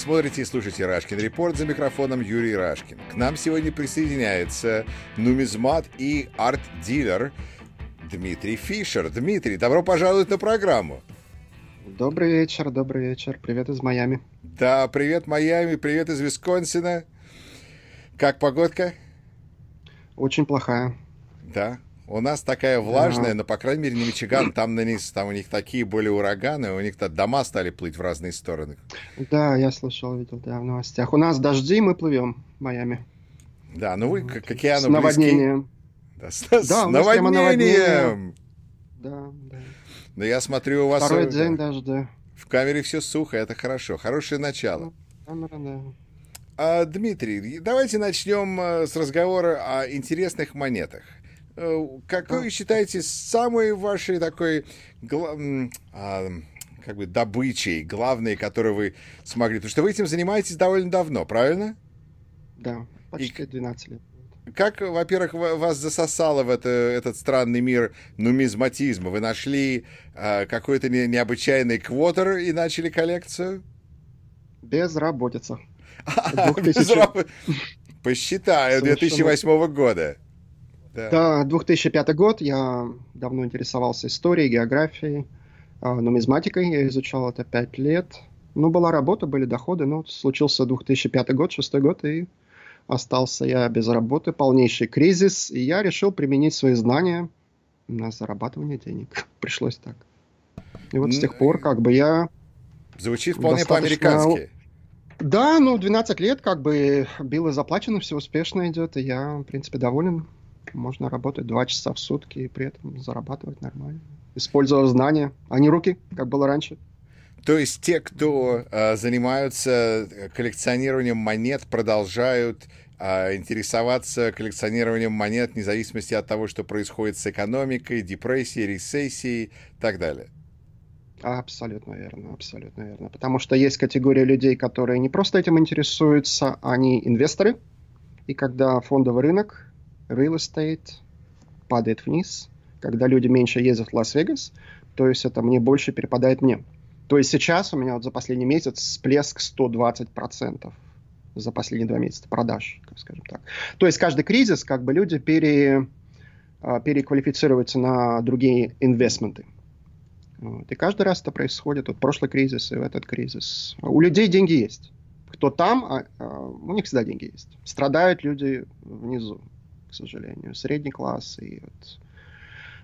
смотрите и слушаете Рашкин Репорт за микрофоном Юрий Рашкин. К нам сегодня присоединяется нумизмат и арт-дилер Дмитрий Фишер. Дмитрий, добро пожаловать на программу. Добрый вечер, добрый вечер. Привет из Майами. Да, привет Майами, привет из Висконсина. Как погодка? Очень плохая. Да, у нас такая влажная, но, по крайней мере, не Мичиган, там на низ, там у них такие были ураганы, у них то дома стали плыть в разные стороны. Да, я слышал, видел, да, в новостях. У нас дожди, мы плывем в Майами. Да, ну вы к океану С наводнением. Да, с, да, с наводнением. Да, да. Но я смотрю, у вас... Второй да, день дождя. В камере все сухо, это хорошо. Хорошее начало. Камера, да. А, Дмитрий, давайте начнем э, с разговора о интересных монетах. Э, какой а. считаете самой вашей такой а, как бы добычей, главной, которую вы смогли? Потому что вы этим занимаетесь довольно давно, правильно? Да, почти И 12 лет. Как, во-первых, вас засосало в это, этот странный мир нумизматизма? Вы нашли э, какой-то не, необычайный квотер и начали коллекцию? Безработица. Посчитаю, 2008 года. Да. 2005 год. Я давно интересовался историей, географией, а, нумизматикой. Я изучал это 5 лет. Ну, была работа, были доходы, но случился 2005 год, 6 год, и остался я без работы, полнейший кризис, и я решил применить свои знания на зарабатывание денег. Пришлось так. И вот с тех пор как бы я... Звучит вполне достаточно... по-американски. Да, ну, 12 лет как бы било заплачено, все успешно идет, и я, в принципе, доволен. Можно работать два часа в сутки и при этом зарабатывать нормально. Используя знания, а не руки, как было раньше. То есть те, кто э, занимаются коллекционированием монет, продолжают э, интересоваться коллекционированием монет, вне зависимости от того, что происходит с экономикой, депрессией, рецессией и так далее. Абсолютно верно, абсолютно верно. Потому что есть категория людей, которые не просто этим интересуются, они инвесторы. И когда фондовый рынок real estate падает вниз, когда люди меньше ездят в Лас-Вегас, то есть это мне больше перепадает мне. То есть сейчас у меня вот за последний месяц всплеск 120% за последние два месяца продаж, скажем так. То есть каждый кризис, как бы люди пере, а, переквалифицируются на другие инвестменты. Вот. И каждый раз это происходит. Вот прошлый кризис и в этот кризис. У людей деньги есть. Кто там, а, а, у них всегда деньги есть. Страдают люди внизу к сожалению. Средний класс и вот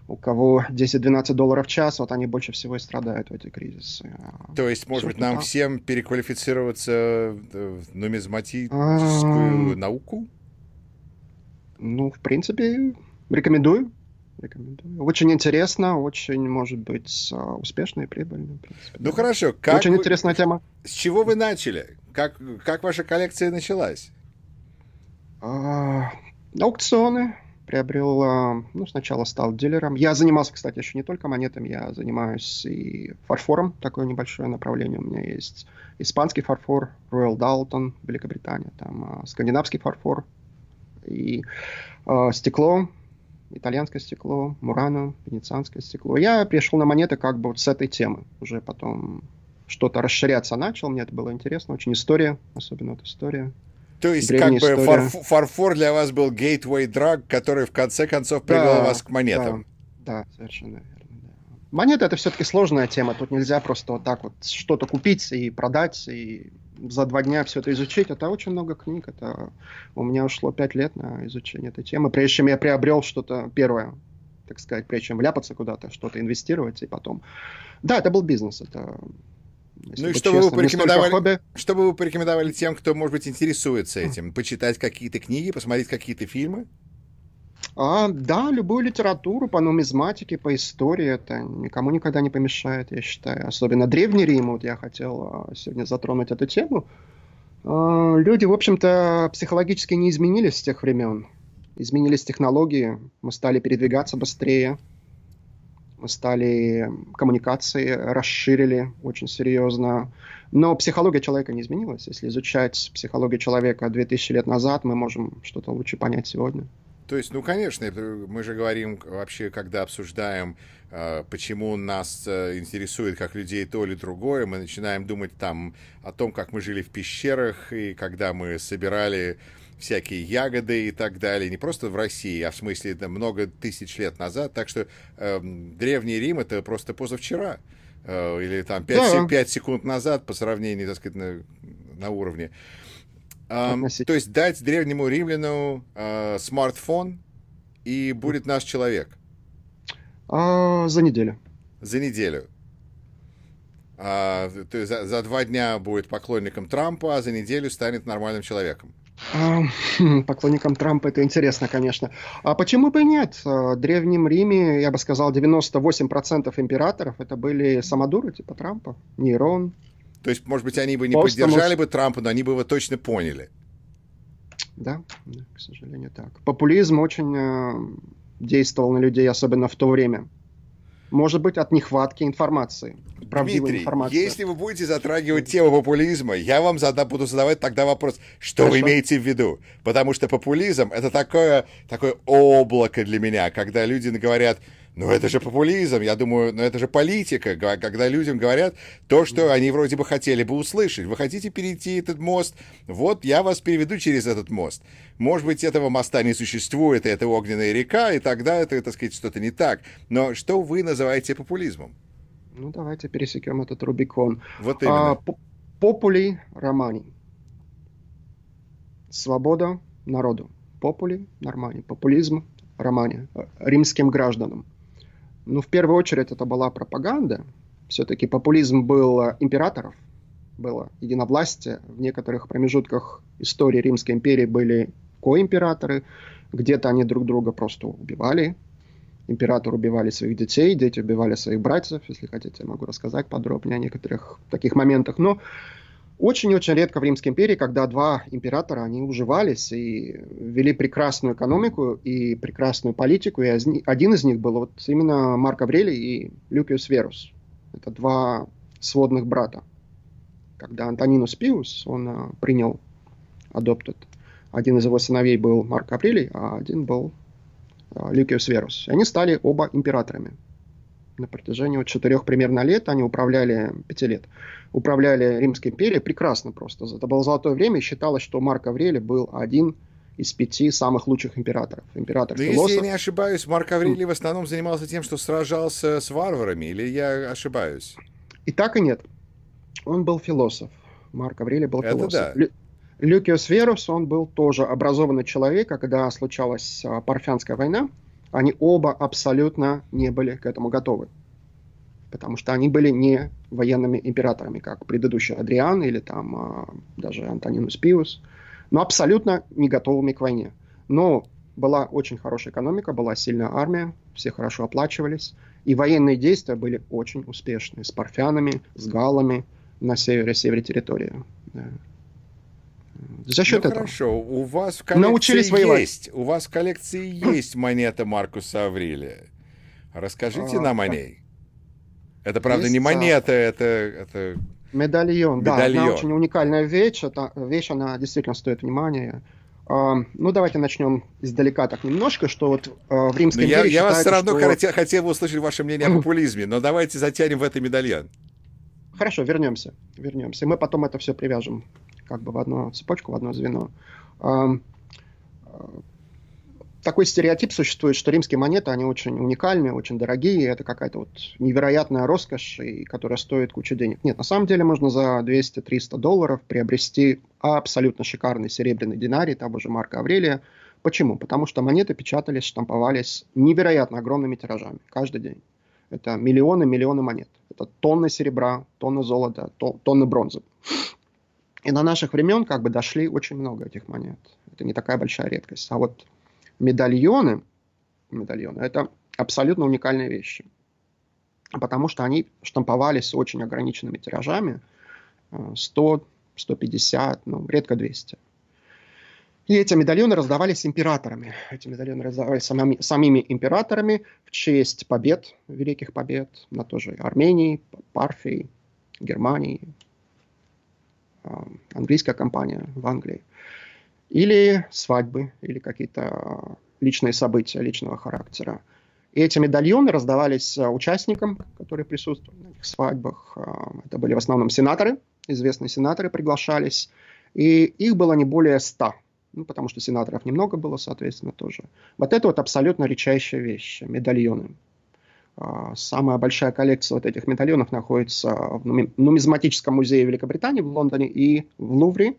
у кого 10-12 долларов в час, вот они больше всего и страдают в эти кризисы. То есть, может Все быть, нам так. всем переквалифицироваться в нумизматическую а... науку? Ну, в принципе, рекомендую. Рекомендую. Очень интересно, очень, может быть, успешно и прибыльно. Принципе, ну, да. хорошо. Как очень вы... интересная тема. С чего вы начали? Как, как ваша коллекция началась? А, аукционы приобрел, а, ну, сначала стал дилером. Я занимался, кстати, еще не только монетами, я занимаюсь и фарфором, такое небольшое направление у меня есть. Испанский фарфор, Royal Dalton, Великобритания, там а, скандинавский фарфор и э, стекло, итальянское стекло, Мурано, венецианское стекло. Я пришел на монеты как бы вот с этой темы. Уже потом что-то расширяться начал, мне это было интересно, очень история, особенно вот история. То есть, как бы фарфор, фарфор для вас был gateway drug, который в конце концов привел да, вас к монетам. Да, да совершенно верно. Да. Монеты это все-таки сложная тема. Тут нельзя просто вот так вот что-то купить и продать, и за два дня все это изучить. Это очень много книг. Это у меня ушло пять лет на изучение этой темы, прежде чем я приобрел что-то первое, так сказать, прежде чем вляпаться куда-то, что-то инвестировать и потом. Да, это был бизнес. Это ну и что бы, вы порекомендовали, что бы вы порекомендовали тем, кто, может быть, интересуется этим? Почитать какие-то книги, посмотреть какие-то фильмы? А, да, любую литературу по нумизматике, по истории, это никому никогда не помешает, я считаю. Особенно Древний Рим, вот я хотел а, сегодня затронуть эту тему. А, люди, в общем-то, психологически не изменились с тех времен. Изменились технологии, мы стали передвигаться быстрее, мы стали коммуникации расширили очень серьезно. Но психология человека не изменилась. Если изучать психологию человека 2000 лет назад, мы можем что-то лучше понять сегодня. То есть, ну, конечно, мы же говорим вообще, когда обсуждаем, э, почему нас э, интересует как людей то или другое, мы начинаем думать там о том, как мы жили в пещерах, и когда мы собирали всякие ягоды и так далее, не просто в России, а в смысле это много тысяч лет назад. Так что э, Древний Рим это просто позавчера. Э, или там 5, да. 5 секунд назад по сравнению, так сказать, на, на уровне. Э, то есть дать древнему римляну э, смартфон, и будет наш человек. А, за неделю. За неделю. А, то есть за, за два дня будет поклонником Трампа, а за неделю станет нормальным человеком. Поклонникам Трампа это интересно, конечно. А почему бы и нет? В Древнем Риме, я бы сказал, 98% императоров это были самодуры типа Трампа, Нейрон. То есть, может быть, они бы не Просто поддержали бы Трампа, но они бы его точно поняли. Да, да, к сожалению, так. Популизм очень э, действовал на людей, особенно в то время. Может быть, от нехватки информации. Правдивой Дмитрий, информации. если вы будете затрагивать тему популизма, я вам зада, буду задавать тогда вопрос, что Хорошо. вы имеете в виду? Потому что популизм — это такое, такое облако для меня, когда люди говорят, ну, это же популизм, я думаю, ну, это же политика, когда людям говорят то, что они вроде бы хотели бы услышать. Вы хотите перейти этот мост? Вот я вас переведу через этот мост. Может быть, этого моста не существует, и это огненная река, и тогда это, так сказать, что-то не так. Но что вы называете популизмом? Ну, давайте пересекем этот Рубикон. Вот именно. А, попули романи. Свобода народу. Попули нормани. Популизм романи. Римским гражданам. Ну, в первую очередь, это была пропаганда. Все-таки популизм был э, императоров, было единовластие. В некоторых промежутках истории Римской империи были коимператоры, где-то они друг друга просто убивали. Император убивали своих детей, дети убивали своих братьев. Если хотите, я могу рассказать подробнее о некоторых таких моментах. Но очень-очень редко в Римской империи, когда два императора, они уживались и вели прекрасную экономику и прекрасную политику. И один из них был вот именно Марк Аврелий и Люкиус Верус. Это два сводных брата. Когда Антонинус Пиус, он а, принял адоптед. Один из его сыновей был Марк Аврелий, а один был а, Люкиус Верус. Они стали оба императорами на протяжении вот четырех примерно лет, они управляли, пяти лет, управляли Римской империей прекрасно просто. Это было золотое время, и считалось, что Марк Аврелий был один из пяти самых лучших императоров. Император Но философ. если я не ошибаюсь, Марк Аврелий в основном занимался тем, что сражался с варварами, или я ошибаюсь? И так и нет. Он был философ. Марк Аврелий был Это философ. Да. Люкиус Верус, он был тоже образованный человек, а когда случалась а, Парфянская война, они оба абсолютно не были к этому готовы. Потому что они были не военными императорами, как предыдущий Адриан или там а, даже Антонинус Пиус, но абсолютно не готовыми к войне. Но была очень хорошая экономика, была сильная армия, все хорошо оплачивались, и военные действия были очень успешные с парфянами, с галами на севере-севере территории. За счет ну, этого. Хорошо, у вас в коллекции Научились воевать. есть, у вас в коллекции есть монета Маркуса Аврелия. Расскажите а, нам о ней. Это, правда, есть, не монета, это, это... Медальон, да, она очень уникальная вещь, это вещь, она действительно стоит внимания. Uh, ну, давайте начнем издалека так немножко, что вот uh, в Римской империи Я, я вас все равно что... хотел, хотел бы услышать ваше мнение о популизме, но давайте затянем в это медальон. Хорошо, вернемся, вернемся. Мы потом это все привяжем как бы в одну цепочку, в одно звено. Такой стереотип существует, что римские монеты, они очень уникальные, очень дорогие, это какая-то вот невероятная роскошь, и, которая стоит кучу денег. Нет, на самом деле можно за 200-300 долларов приобрести абсолютно шикарный серебряный динарий того же Марка Аврелия. Почему? Потому что монеты печатались, штамповались невероятно огромными тиражами каждый день. Это миллионы, миллионы монет. Это тонны серебра, тонны золота, тонны бронзы. И на наших времен как бы дошли очень много этих монет. Это не такая большая редкость. А вот медальоны, медальоны это абсолютно уникальные вещи. Потому что они штамповались очень ограниченными тиражами. 100, э, 150, ну, редко 200. И эти медальоны раздавались императорами. Эти медальоны раздавались самими, самими императорами в честь побед, великих побед на той же Армении, Парфии, Германии, английская компания в Англии. Или свадьбы, или какие-то личные события личного характера. И эти медальоны раздавались э, участникам, которые присутствовали на этих свадьбах. Э, это были в основном сенаторы, известные сенаторы приглашались. И их было не более ста, ну, потому что сенаторов немного было, соответственно, тоже. Вот это вот абсолютно редчайшая вещь, медальоны. Э, самая большая коллекция вот этих медальонов находится в нумизматическом музее Великобритании в Лондоне и в Лувре.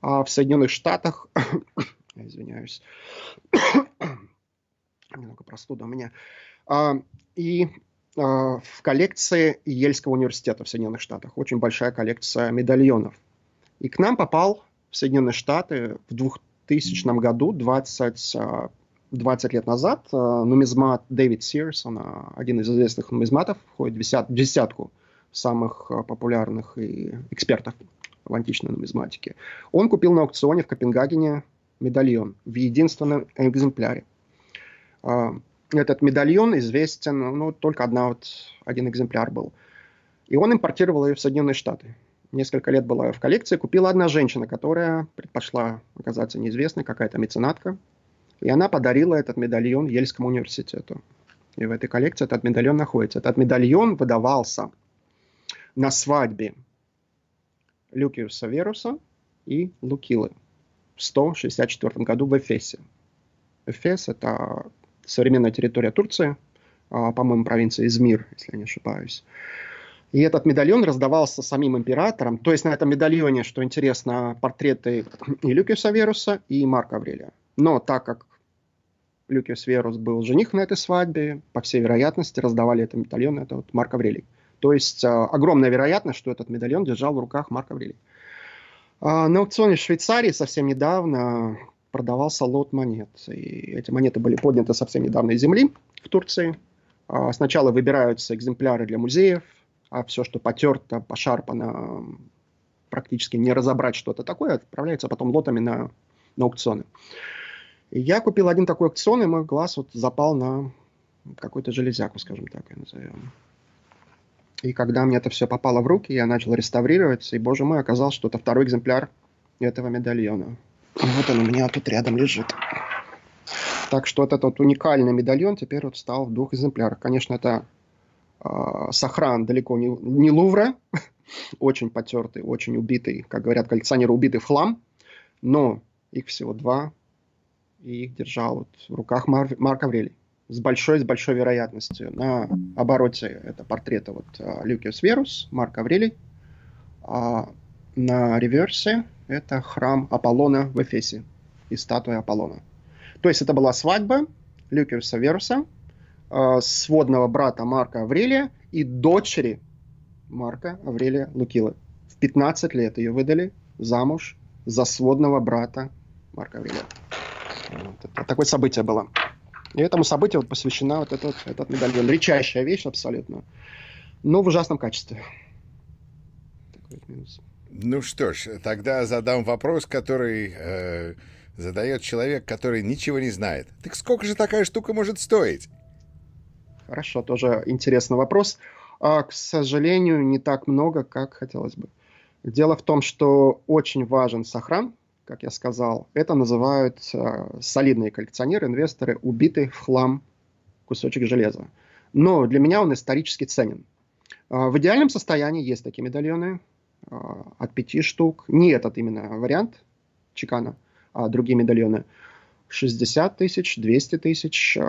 А в Соединенных Штатах, извиняюсь, немного простуда у меня, а, и а, в коллекции Ельского университета в Соединенных Штатах. Очень большая коллекция медальонов. И к нам попал в Соединенные Штаты в 2000 году, 20, 20 а, лет назад, нумизмат Дэвид Сирс, он один из известных нумизматов, входит в десятку самых популярных и экспертов в античной нумизматике. Он купил на аукционе в Копенгагене медальон в единственном экземпляре. А, этот медальон известен, ну, только одна вот, один экземпляр был. И он импортировал ее в Соединенные Штаты. Несколько лет была в коллекции. Купила одна женщина, которая предпочла оказаться неизвестной, какая-то меценатка. И она подарила этот медальон Ельскому университету. И в этой коллекции этот медальон находится. Этот медальон выдавался на свадьбе Люкиуса Веруса и Лукилы в 164 году в Эфесе. Эфес – это современная территория Турции, а, по-моему, провинция Измир, если я не ошибаюсь. И этот медальон раздавался самим императором. То есть на этом медальоне, что интересно, портреты и Люкиуса Веруса, и Марка Аврелия. Но так как Люкиус Верус был жених на этой свадьбе, по всей вероятности раздавали этот медальон, это вот Марк Аврелий. То есть э, огромная вероятность, что этот медальон держал в руках Марк Аврелий. А, на аукционе в Швейцарии совсем недавно продавался лот монет. И эти монеты были подняты совсем недавно из земли в Турции. А, сначала выбираются экземпляры для музеев, а все, что потерто, пошарпано, практически не разобрать что-то такое, отправляется потом лотами на, на аукционы. И я купил один такой аукцион, и мой глаз вот запал на какую-то железяку, скажем так, я назовем. И когда мне это все попало в руки, я начал реставрировать, и, боже мой, оказалось, что это второй экземпляр этого медальона. И вот он у меня тут рядом лежит. Так что вот этот уникальный медальон теперь вот стал в двух экземплярах. Конечно, это э, сохран далеко не, не Лувра, очень потертый, очень убитый, как говорят коллекционеры, убитый в хлам, но их всего два, и их держал вот в руках Мар- Марк Аврелий с большой, с большой вероятностью. На обороте это портреты вот а, Люкиус Верус, Марк Аврелий. А на реверсе это храм Аполлона в Эфесе и статуя Аполлона. То есть это была свадьба Люкиуса Веруса, э, сводного брата Марка Аврелия и дочери Марка Аврелия Лукилы. В 15 лет ее выдали замуж за сводного брата Марка Аврелия. Вот это, такое событие было. И этому событию вот посвящена вот этот, этот медальон. Редчайшая вещь абсолютно, но в ужасном качестве. Такой минус. Ну что ж, тогда задам вопрос, который э, задает человек, который ничего не знает. Так сколько же такая штука может стоить? Хорошо, тоже интересный вопрос. А, к сожалению, не так много, как хотелось бы. Дело в том, что очень важен сохран, как я сказал. Это называют э, солидные коллекционеры, инвесторы, убитый в хлам кусочек железа. Но для меня он исторически ценен. Э, в идеальном состоянии есть такие медальоны э, от пяти штук. Не этот именно вариант чекана, а другие медальоны. 60 тысяч, 200 тысяч, э,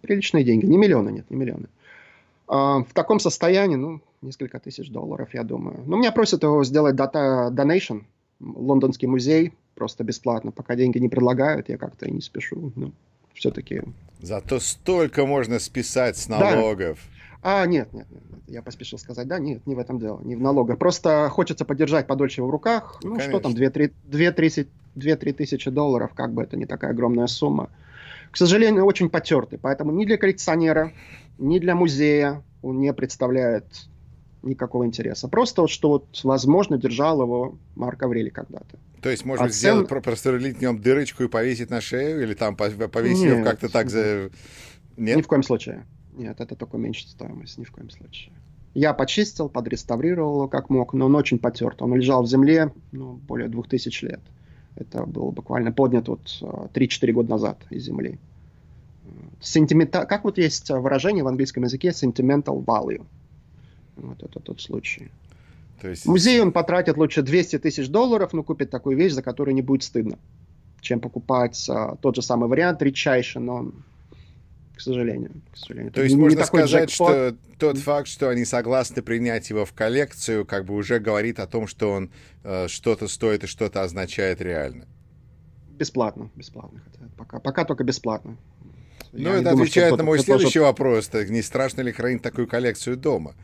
приличные деньги. Не миллионы, нет, не миллионы. Э, в таком состоянии, ну, несколько тысяч долларов, я думаю. Но меня просят его сделать дата donation, лондонский музей просто бесплатно. Пока деньги не предлагают, я как-то и не спешу. Ну, все-таки... Зато столько можно списать с налогов. Да. А, нет, нет, нет, я поспешил сказать, да, нет, не в этом дело, не в налогах. Просто хочется подержать подольше в руках. Ну, ну что там, 2-3 тысячи долларов, как бы это не такая огромная сумма. К сожалению, очень потертый, поэтому ни для коллекционера, ни для музея он не представляет никакого интереса. Просто вот, что вот, возможно, держал его Марк Аврелий когда-то. То есть можно а сделать, цен... просверлить в нем дырочку и повесить на шею? Или там повесить его как-то так за... Нет? Ни в коем случае. Нет, это только меньше стоимость, ни в коем случае. Я почистил, подреставрировал его как мог, но он очень потерт. Он лежал в земле ну, более двух тысяч лет. Это было буквально поднято вот 3-4 года назад из земли. Сентимента... Как вот есть выражение в английском языке sentimental value. Вот это тот случай. То есть... Музей он потратит лучше 200 тысяч долларов, но купит такую вещь, за которую не будет стыдно, чем покупать а, тот же самый вариант редчайший, но к сожалению. К сожалению. То есть можно сказать, джекпот. что тот факт, что они согласны принять его в коллекцию, как бы уже говорит о том, что он э, что-то стоит и что-то означает реально. Бесплатно, бесплатно. Пока, пока только бесплатно. Ну, это думаю, отвечает на мой следующий тоже... вопрос. Так не страшно ли хранить такую коллекцию дома?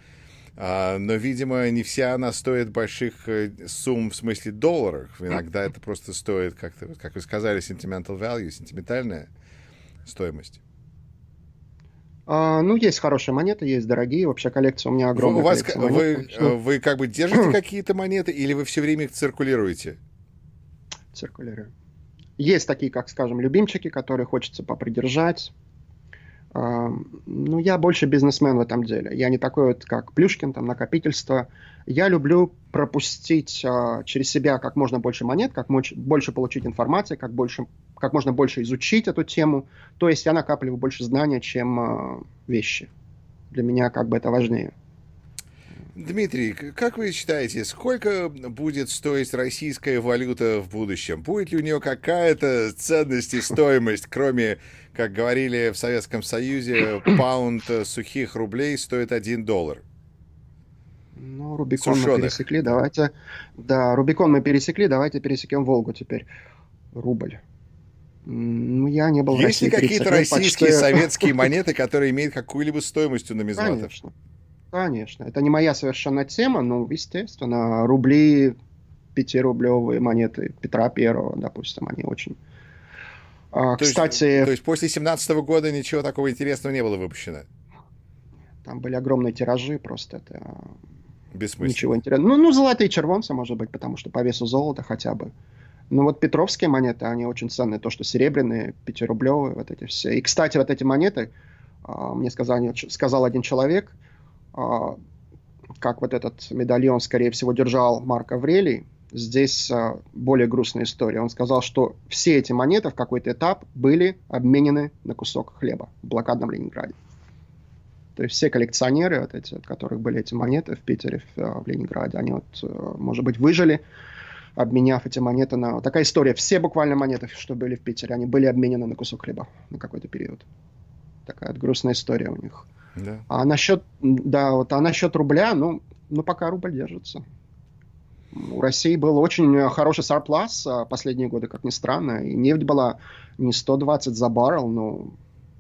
А, но, видимо, не вся она стоит больших э, сумм в смысле долларов. Иногда это просто стоит, как-то, как вы сказали, sentimental value, сентиментальная стоимость. А, ну, есть хорошие монеты, есть дорогие. Вообще коллекция у меня огромная. У вас, вы, вы, вы как бы держите какие-то монеты или вы все время их циркулируете? Циркулирую. Есть такие, как, скажем, любимчики, которые хочется попридержать. Ну, я больше бизнесмен в этом деле. Я не такой вот, как Плюшкин, там, накопительство. Я люблю пропустить а, через себя как можно больше монет, как моч- больше получить информации, как, больше, как можно больше изучить эту тему. То есть я накапливаю больше знания, чем а, вещи. Для меня как бы это важнее. Дмитрий, как вы считаете, сколько будет стоить российская валюта в будущем? Будет ли у нее какая-то ценность и стоимость, кроме, как говорили в Советском Союзе, паунд сухих рублей стоит 1 доллар? Ну, Рубикон Сушеных. мы пересекли, давайте... Да, Рубикон мы пересекли, давайте пересекем Волгу теперь. Рубль. Ну, я не был Есть в России ли какие-то российские почти... советские монеты, которые имеют какую-либо стоимость у нумизматов? Конечно. Конечно. Это не моя совершенно тема, но, естественно, рубли, пятирублевые монеты Петра Первого, допустим, они очень... А, то кстати... Есть, то есть после 17 года ничего такого интересного не было выпущено? Там были огромные тиражи, просто это... Бессмысленно. Ничего интересного. Ну, ну, золотые червонцы, может быть, потому что по весу золота хотя бы. Ну, вот петровские монеты, они очень ценные. То, что серебряные, пятирублевые, вот эти все. И, кстати, вот эти монеты, а, мне сказал, сказал один человек, а, как вот этот медальон, скорее всего, держал Марк Аврелий, здесь а, более грустная история. Он сказал, что все эти монеты в какой-то этап были обменены на кусок хлеба в блокадном Ленинграде. То есть все коллекционеры, вот эти, от которых были эти монеты в Питере, в, а, в Ленинграде, они вот, может быть, выжили, обменяв эти монеты на... Такая история. Все буквально монеты, что были в Питере, они были обменены на кусок хлеба на какой-то период. Такая вот грустная история у них. Да. А насчет, да, вот, а насчет рубля, ну, ну, пока рубль держится. У России был очень хороший сарплас а, последние годы, как ни странно, и нефть была не 120 за баррел, но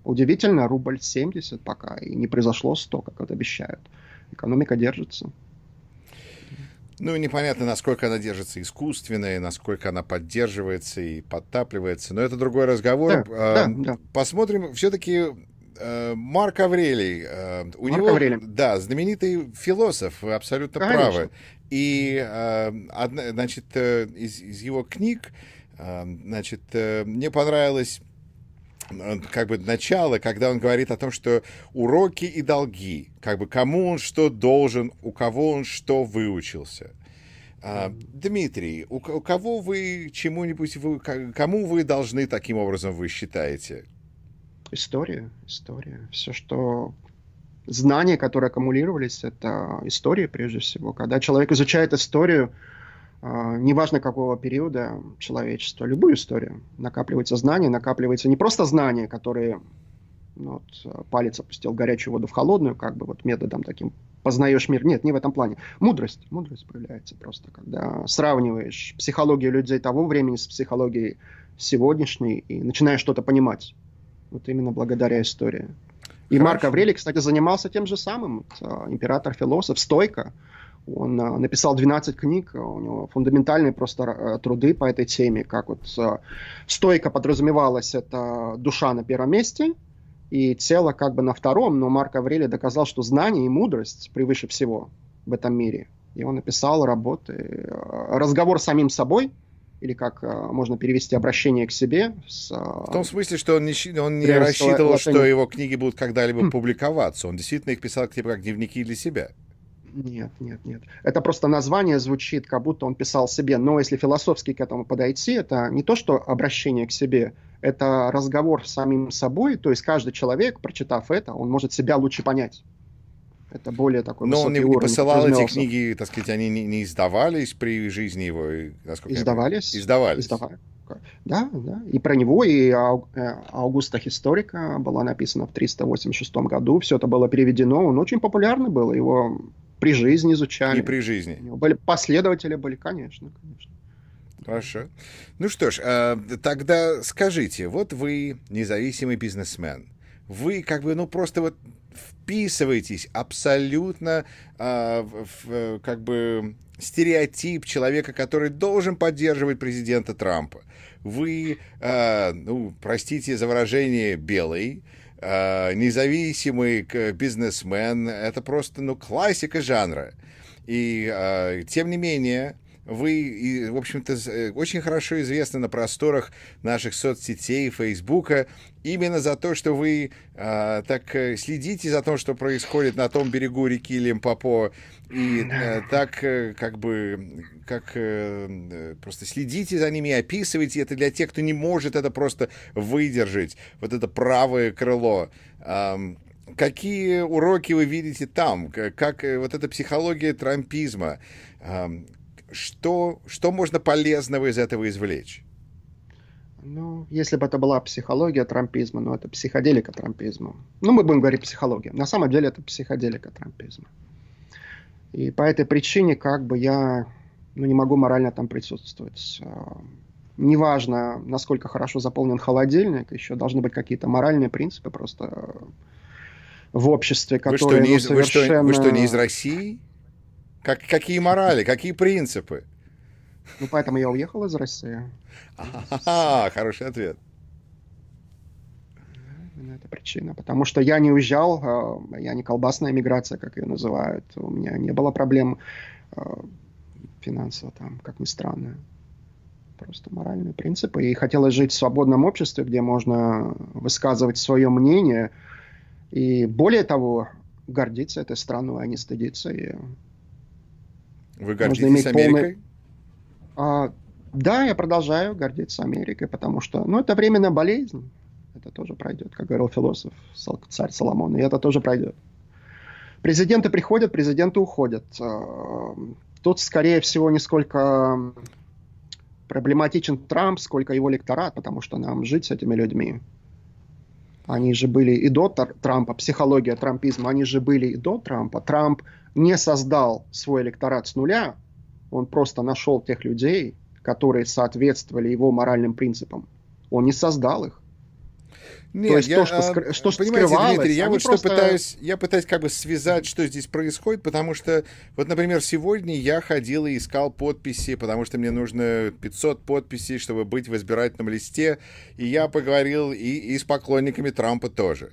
удивительно, рубль 70 пока, и не произошло 100, как это обещают. Экономика держится. Ну, непонятно, насколько она держится искусственно, и насколько она поддерживается и подтапливается. Но это другой разговор. Да, а, да, да. Посмотрим. Все-таки Марк Аврелий. Э, у Марк него, Аврелий. Да, знаменитый философ, вы абсолютно Конечно. правы. И, э, одна, значит, из, из его книг, значит, мне понравилось как бы начало, когда он говорит о том, что уроки и долги, как бы кому он что должен, у кого он что выучился. Дмитрий, у, у кого вы чему-нибудь, вы, кому вы должны таким образом, вы считаете? История, история. Все, что знания, которые аккумулировались, это история прежде всего. Когда человек изучает историю, а, неважно какого периода человечества, любую историю, накапливается знание, накапливается не просто знания, которые ну, вот, палец опустил горячую воду в холодную, как бы вот методом таким познаешь мир. Нет, не в этом плане. Мудрость. Мудрость появляется просто, когда сравниваешь психологию людей того времени с психологией сегодняшней и начинаешь что-то понимать. Вот именно благодаря истории. И Хорошо. Марк Аврелий, кстати, занимался тем же самым. А, император-философ, стойка. Он а, написал 12 книг, у него фундаментальные просто а, труды по этой теме, как вот стойка подразумевалась, это душа на первом месте, и тело как бы на втором, но Марк Аврелий доказал, что знание и мудрость превыше всего в этом мире. И он написал работы, разговор с самим собой – или как а, можно перевести обращение к себе. С, а, в том смысле, что он не, он не рассчитывал, что его книги будут когда-либо хм. публиковаться. Он действительно их писал типа как дневники для себя. Нет, нет, нет. Это просто название звучит, как будто он писал себе. Но если философски к этому подойти, это не то, что обращение к себе, это разговор с самим собой. То есть каждый человек, прочитав это, он может себя лучше понять. Это более такой Но он не, не посылал эти книги, так сказать, они не, не издавались при жизни его? Издавались. Издавались. Издавали. Да, да. И про него, и э, Аугуста Историка была написана в 386 году. Все это было переведено. Он очень популярный был. Его при жизни изучали. И при жизни. У него были последователи были, конечно, конечно. Хорошо. Ну что ж, э, тогда скажите, вот вы независимый бизнесмен. Вы как бы, ну просто вот вписываетесь абсолютно э, в, как бы стереотип человека, который должен поддерживать президента Трампа. Вы, э, ну, простите за выражение, белый, э, независимый бизнесмен. Это просто, ну, классика жанра. И, э, тем не менее, вы, в общем-то, э, очень хорошо известны на просторах наших соцсетей, Фейсбука, именно за то, что вы э, так э, следите за тем, что происходит на том берегу реки Лимпопо, и э, так э, как бы как э, просто следите за ними и описывайте это для тех, кто не может это просто выдержать, вот это правое крыло. Э, какие уроки вы видите там? Как э, вот эта психология трампизма? Что, что можно полезного из этого извлечь? Ну, если бы это была психология трампизма, ну, это психоделика трампизма. Ну, мы будем говорить психология. На самом деле это психоделика трампизма. И по этой причине как бы я ну, не могу морально там присутствовать. А, неважно, насколько хорошо заполнен холодильник, еще должны быть какие-то моральные принципы просто в обществе, которые вы что, не ну, совершенно... вы, что, вы что, не из России? Как, какие морали, какие принципы? Ну, поэтому я уехал из России. А, хороший ответ. Именно это причина. Потому что я не уезжал, а, я не колбасная миграция, как ее называют. У меня не было проблем а, финансово там, как ни странно. Просто моральные принципы. И хотелось жить в свободном обществе, где можно высказывать свое мнение. И более того, гордиться этой страной, а не стыдиться. И вы гордитесь Америкой? Полный... А, да, я продолжаю гордиться Америкой, потому что, ну, это временная болезнь. Это тоже пройдет, как говорил философ царь Соломон, и это тоже пройдет. Президенты приходят, президенты уходят. А, тут, скорее всего, не сколько проблематичен Трамп, сколько его электорат, потому что нам жить с этими людьми. Они же были и до Трампа, психология трампизма, они же были и до Трампа. Трамп не создал свой электорат с нуля, он просто нашел тех людей, которые соответствовали его моральным принципам. Он не создал их. Нет, то есть я, то, что, а, что понимаете, скрывалось, Дмитрий, я вот просто... что пытаюсь, я пытаюсь как бы связать, что здесь происходит, потому что, вот, например, сегодня я ходил и искал подписи, потому что мне нужно 500 подписей, чтобы быть в избирательном листе, и я поговорил и, и с поклонниками Трампа тоже.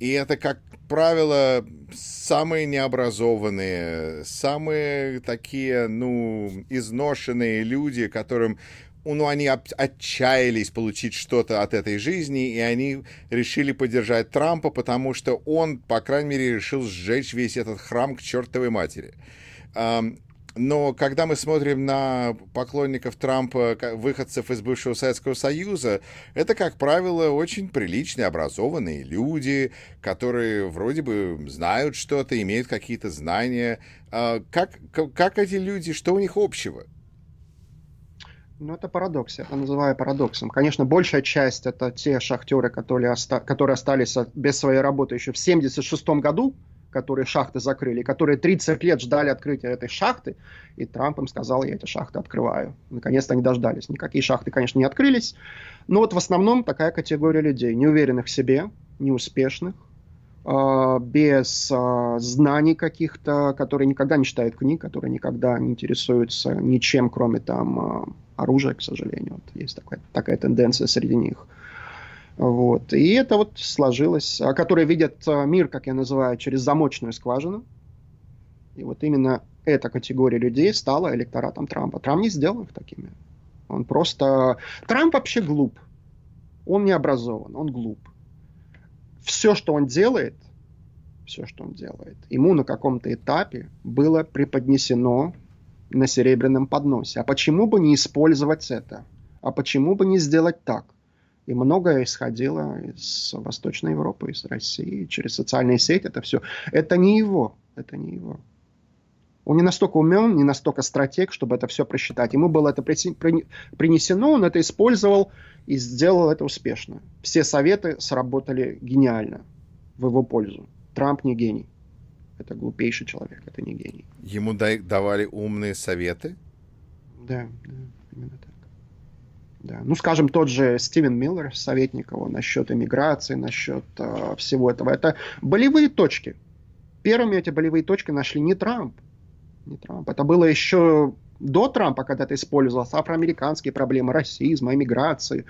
И это, как правило, самые необразованные, самые такие, ну, изношенные люди, которым ну, они отчаялись получить что-то от этой жизни, и они решили поддержать Трампа, потому что он, по крайней мере, решил сжечь весь этот храм к чертовой матери. Но когда мы смотрим на поклонников Трампа, выходцев из бывшего Советского Союза, это, как правило, очень приличные, образованные люди, которые вроде бы знают что-то, имеют какие-то знания. А как, как эти люди, что у них общего? Ну, это парадокс, я это называю парадоксом. Конечно, большая часть это те шахтеры, которые, оста- которые остались без своей работы еще в 1976 году, которые шахты закрыли, которые 30 лет ждали открытия этой шахты, и Трамп им сказал, я эти шахты открываю. Наконец-то они дождались. Никакие шахты, конечно, не открылись, но вот в основном такая категория людей, неуверенных в себе, неуспешных, а, без а, знаний каких-то, которые никогда не читают книг, которые никогда не интересуются ничем, кроме там а, оружия, к сожалению. Вот есть такая, такая тенденция среди них. Вот. И это вот сложилось, а которые видят а, мир, как я называю, через замочную скважину. И вот именно эта категория людей стала электоратом Трампа. Трамп не сделал их такими. Он просто... Трамп вообще глуп. Он не образован, он глуп. Все, что он делает, все, что он делает. Ему на каком-то этапе было преподнесено на серебряном подносе. А почему бы не использовать это? А почему бы не сделать так? И многое исходило из Восточной Европы, из России, через социальные сети, это все. Это не его, это не его. Он не настолько умен, не настолько стратег, чтобы это все просчитать. Ему было это принесено, он это использовал и сделал это успешно. Все советы сработали гениально в его пользу. Трамп не гений. Это глупейший человек, это не гений. Ему давали умные советы? Да, да, именно так. Да. Ну, скажем, тот же Стивен Миллер, советник его насчет иммиграции, насчет э, всего этого. Это болевые точки. Первыми эти болевые точки нашли не Трамп. Не Трамп. Это было еще до Трампа, когда это использовалось, афроамериканские проблемы, расизма, иммиграции.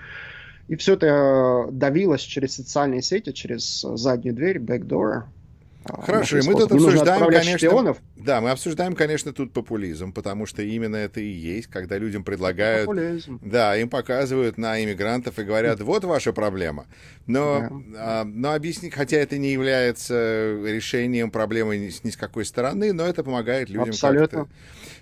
И все это давилось через социальные сети, через заднюю дверь, backdoor. Хорошо, и мы тут обсуждаем, конечно, шпионов. да, мы обсуждаем, конечно, тут популизм, потому что именно это и есть, когда людям предлагают, популизм. да, им показывают на иммигрантов и говорят, вот ваша проблема, но, да. а, но объяснить, хотя это не является решением проблемы ни, ни с какой стороны, но это помогает людям как-то.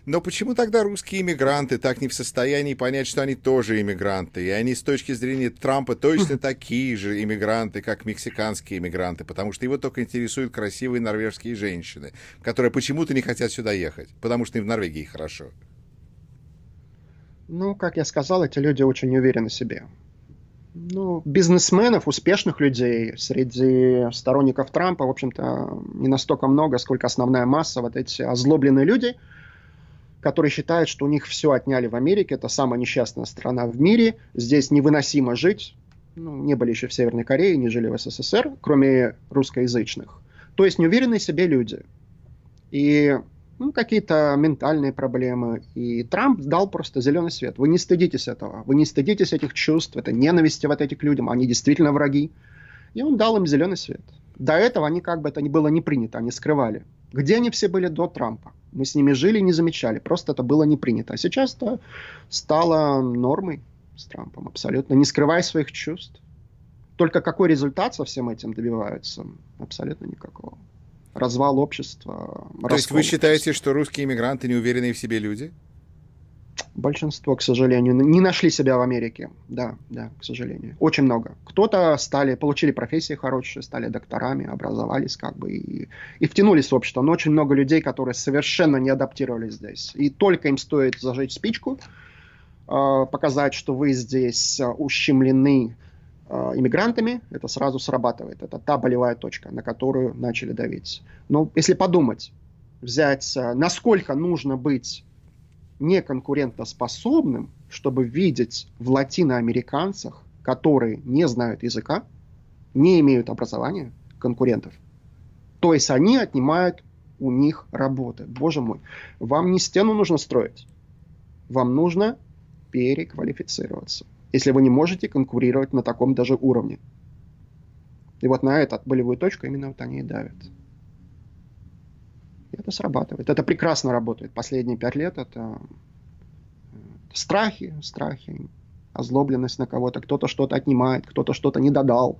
Но почему тогда русские иммигранты так не в состоянии понять, что они тоже иммигранты, и они с точки зрения Трампа точно такие же иммигранты, как мексиканские иммигранты, потому что его только интересуют красивые красивые норвежские женщины, которые почему-то не хотят сюда ехать, потому что им в Норвегии хорошо. Ну, как я сказал, эти люди очень уверены в себе. Ну, бизнесменов, успешных людей среди сторонников Трампа, в общем-то, не настолько много, сколько основная масса. Вот эти озлобленные люди, которые считают, что у них все отняли в Америке, это самая несчастная страна в мире, здесь невыносимо жить. Ну, не были еще в Северной Корее, не жили в СССР, кроме русскоязычных. То есть неуверенные в себе люди. И ну, какие-то ментальные проблемы. И Трамп дал просто зеленый свет. Вы не стыдитесь этого. Вы не стыдитесь этих чувств, это ненависти вот этих людям. Они действительно враги. И он дал им зеленый свет. До этого они как бы это не было не принято, они скрывали. Где они все были до Трампа? Мы с ними жили и не замечали. Просто это было не принято. А сейчас это стало нормой с Трампом абсолютно. Не скрывая своих чувств. Только какой результат со всем этим добиваются? Абсолютно никакого. Развал общества. То есть вы считаете, общества. что русские иммигранты неуверенные в себе люди? Большинство, к сожалению, не нашли себя в Америке. Да, да, к сожалению. Очень много. Кто-то стали, получили профессии хорошие, стали докторами, образовались как бы и, и втянулись в общество. Но очень много людей, которые совершенно не адаптировались здесь. И только им стоит зажечь спичку, э, показать, что вы здесь э, ущемлены иммигрантами, это сразу срабатывает. Это та болевая точка, на которую начали давить. Но если подумать, взять, э, насколько нужно быть неконкурентоспособным, чтобы видеть в латиноамериканцах, которые не знают языка, не имеют образования, конкурентов. То есть они отнимают у них работы. Боже мой, вам не стену нужно строить, вам нужно переквалифицироваться если вы не можете конкурировать на таком даже уровне. И вот на эту болевую точку именно вот они и давят. И это срабатывает. Это прекрасно работает. Последние пять лет это страхи, страхи, озлобленность на кого-то. Кто-то что-то отнимает, кто-то что-то не додал.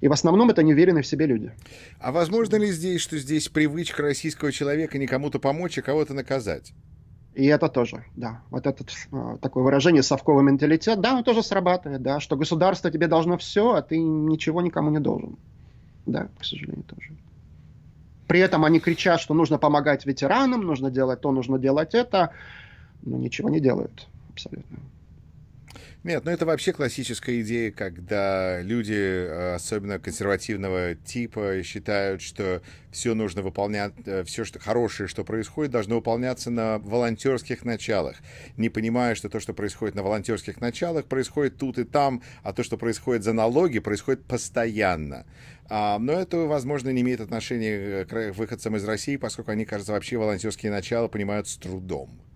И в основном это неуверенные в себе люди. А возможно ли здесь, что здесь привычка российского человека не кому-то помочь, а кого-то наказать? И это тоже, да, вот это э, такое выражение совковый менталитет, да, он тоже срабатывает, да, что государство тебе должно все, а ты ничего никому не должен. Да, к сожалению, тоже. При этом они кричат, что нужно помогать ветеранам, нужно делать то, нужно делать это, но ничего не делают абсолютно. Нет, ну это вообще классическая идея, когда люди, э, особенно консервативного типа, считают, что все нужно выполнять, э, все что хорошее, что происходит, должно выполняться на волонтерских началах, не понимая, что то, что происходит на волонтерских началах, происходит тут и там, а то, что происходит за налоги, происходит постоянно. А, но это, возможно, не имеет отношения к выходцам из России, поскольку они, кажется, вообще волонтерские начала понимают с трудом.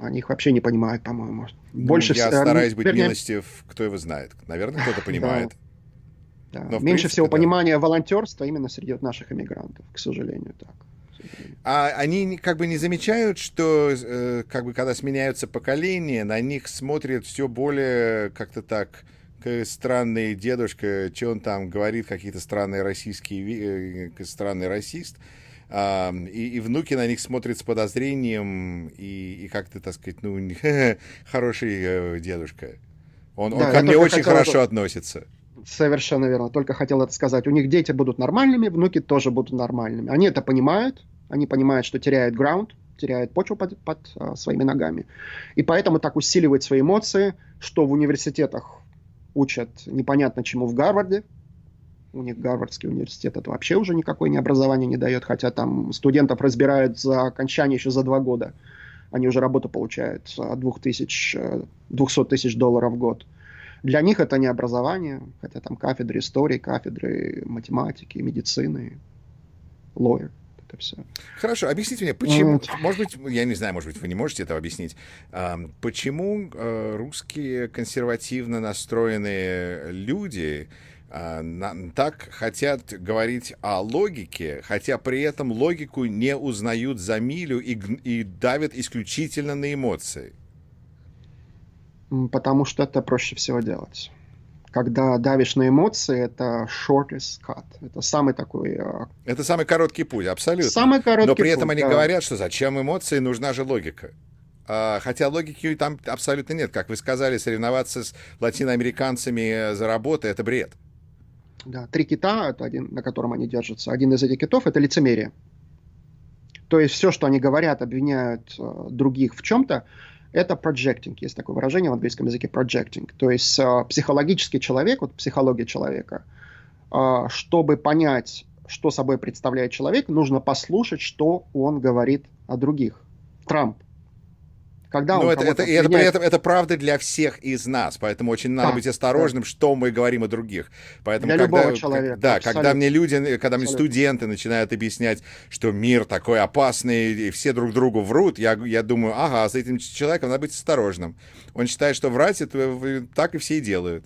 Они их вообще не понимают, по-моему. Ну, Больше я всего, стараюсь быть вернее... милостив, кто его знает. Наверное, кто-то понимает. Да. Но, Меньше принципе, всего да. понимания волонтерства именно среди наших иммигрантов, к сожалению, так. А они как бы не замечают, что э, как бы когда сменяются поколения, на них смотрят все более как-то так странный дедушка, что он там говорит, какие-то странные российские, э, странный расист, и, и внуки на них смотрят с подозрением, и, и как-то, так сказать, ну, хороший э, дедушка. Он, да, он ко мне очень хорошо это... относится. Совершенно верно. Только хотел это сказать. У них дети будут нормальными, внуки тоже будут нормальными. Они это понимают. Они понимают, что теряют граунд, теряют почву под, под а, своими ногами. И поэтому так усиливают свои эмоции, что в университетах учат непонятно чему в Гарварде, у них Гарвардский университет это вообще уже никакое не образование не дает, хотя там студентов разбирают за окончание еще за два года. Они уже работу получают от 2000, 200 тысяч долларов в год. Для них это не образование, хотя там кафедры истории, кафедры математики, медицины, лawyer это все. Хорошо, объясните мне, почему, вот. может быть, я не знаю, может быть, вы не можете это объяснить, почему э, русские консервативно настроенные люди так хотят говорить о логике, хотя при этом логику не узнают за милю и, и давят исключительно на эмоции? Потому что это проще всего делать. Когда давишь на эмоции, это shortest cut. Это самый такой... А, это самый короткий путь, абсолютно. Самый короткий Но при этом путь, они да. говорят, что зачем эмоции, нужна же логика. А, хотя логики там абсолютно нет. Как вы сказали, соревноваться с латиноамериканцами за работу – это бред. Да, три кита, это один, на котором они держатся. Один из этих китов – это лицемерие. То есть все, что они говорят, обвиняют э, других в чем-то, это projecting. Есть такое выражение в английском языке projecting. То есть э, психологический человек, вот психология человека, э, чтобы понять, что собой представляет человек, нужно послушать, что он говорит о других. Трамп когда Но ну, это, это, это, при этом, это правда для всех из нас, поэтому очень надо да, быть осторожным, да. что мы говорим о других. Поэтому, для когда, любого человека. Да, абсолютно. когда мне люди, когда абсолютно. мне студенты начинают объяснять, что мир такой опасный, и все друг другу врут, я, я думаю, ага, с этим человеком надо быть осторожным. Он считает, что врать, это так и все и делают.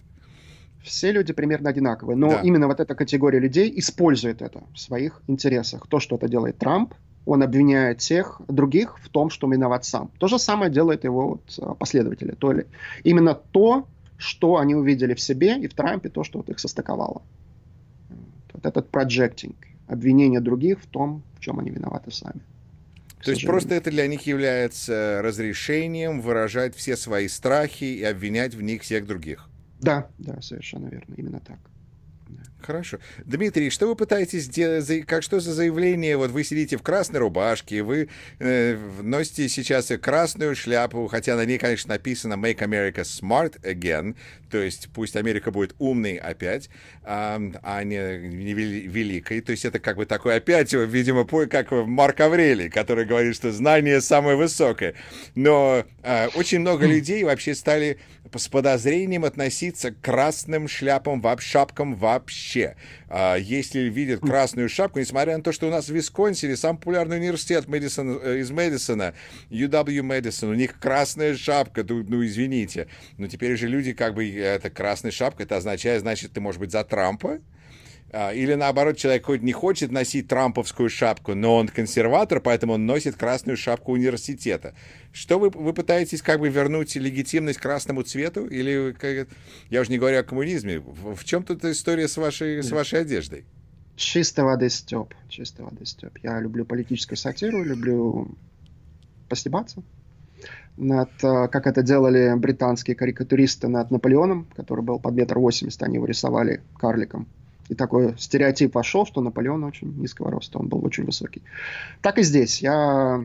Все люди примерно одинаковые, но да. именно вот эта категория людей использует это в своих интересах. То, что это делает Трамп, он обвиняет всех других в том, что виноват сам. То же самое делают его вот а, последователи. То ли именно то, что они увидели в себе и в Трампе, то, что вот их состыковало. Вот этот projecting, обвинение других в том, в чем они виноваты сами. То есть просто это для них является разрешением выражать все свои страхи и обвинять в них всех других. Да, да, совершенно верно, именно так. Хорошо. Дмитрий, что вы пытаетесь сделать? Как что за заявление? Вот вы сидите в красной рубашке, вы э, носите сейчас красную шляпу, хотя на ней, конечно, написано Make America Smart Again, то есть пусть Америка будет умной опять, а, а не, не великой. То есть это как бы такой опять, видимо, как Марк Аврелий, который говорит, что знание самое высокое. Но э, очень много людей вообще стали с подозрением относиться к красным шляпам, шапкам вообще. А, если видят красную шапку, несмотря на то, что у нас в Висконсине самый популярный университет Мэдисон, э, из Мэдисона, UW Мэдисон, у них красная шапка, ну, ну извините. Но теперь уже люди как бы, это красная шапка, это означает, значит, ты, может быть, за Трампа? А, или наоборот, человек хоть не хочет носить трамповскую шапку, но он консерватор, поэтому он носит красную шапку университета. Что вы, вы пытаетесь как бы вернуть легитимность красному цвету? Или, как, я уже не говорю о коммунизме, в, в чем тут история с вашей, с вашей одеждой? Чистой воды степ. Чистой воды степ. Я люблю политическую сатиру, люблю постебаться над, э, как это делали британские карикатуристы над Наполеоном, который был под метр восемьдесят, они его рисовали карликом и такой стереотип вошел, что Наполеон очень низкого роста, он был очень высокий. Так и здесь. Я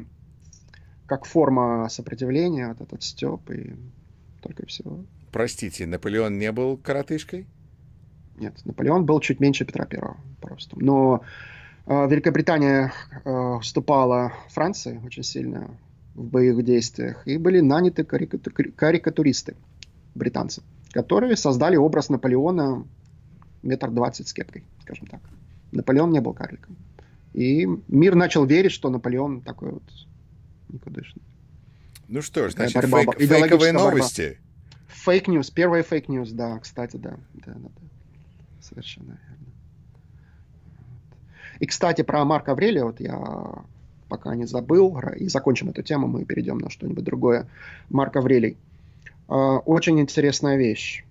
как форма сопротивления, вот этот степ и только всего. Простите, Наполеон не был коротышкой? Нет, Наполеон был чуть меньше Петра Первого просто. Но э, Великобритания э, вступала в Франции очень сильно в боевых действиях, и были наняты карикату- карикатуристы, британцы, которые создали образ Наполеона метр двадцать с кепкой, скажем так. Наполеон не был карликом. И мир начал верить, что Наполеон такой вот никудышный. Ну что ж, значит, борьба, фейк, фейковые новости. Fake news, первый fake news, да, кстати, да. да, да, да. Совершенно верно. И, кстати, про Марка Аврелия, вот я пока не забыл, и закончим эту тему, мы перейдем на что-нибудь другое. Марк Аврелий. А, очень интересная вещь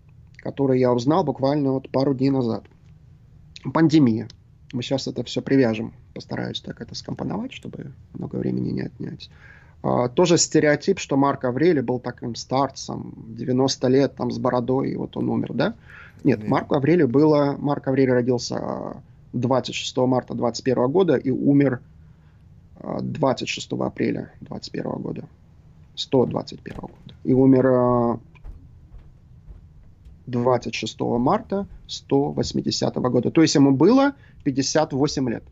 который я узнал буквально вот пару дней назад. Пандемия. Мы сейчас это все привяжем. Постараюсь так это скомпоновать, чтобы много времени не отнять. А, тоже стереотип, что Марк Аврелий был таким старцем, 90 лет там с бородой, и вот он умер, да? Нет, mm Марку Аврелию было... Марк Аврелий родился 26 марта 21 года и умер 26 а, апреля 21 года. 121 года. И умер 26 а, марта 180 года. То есть ему было 58 лет.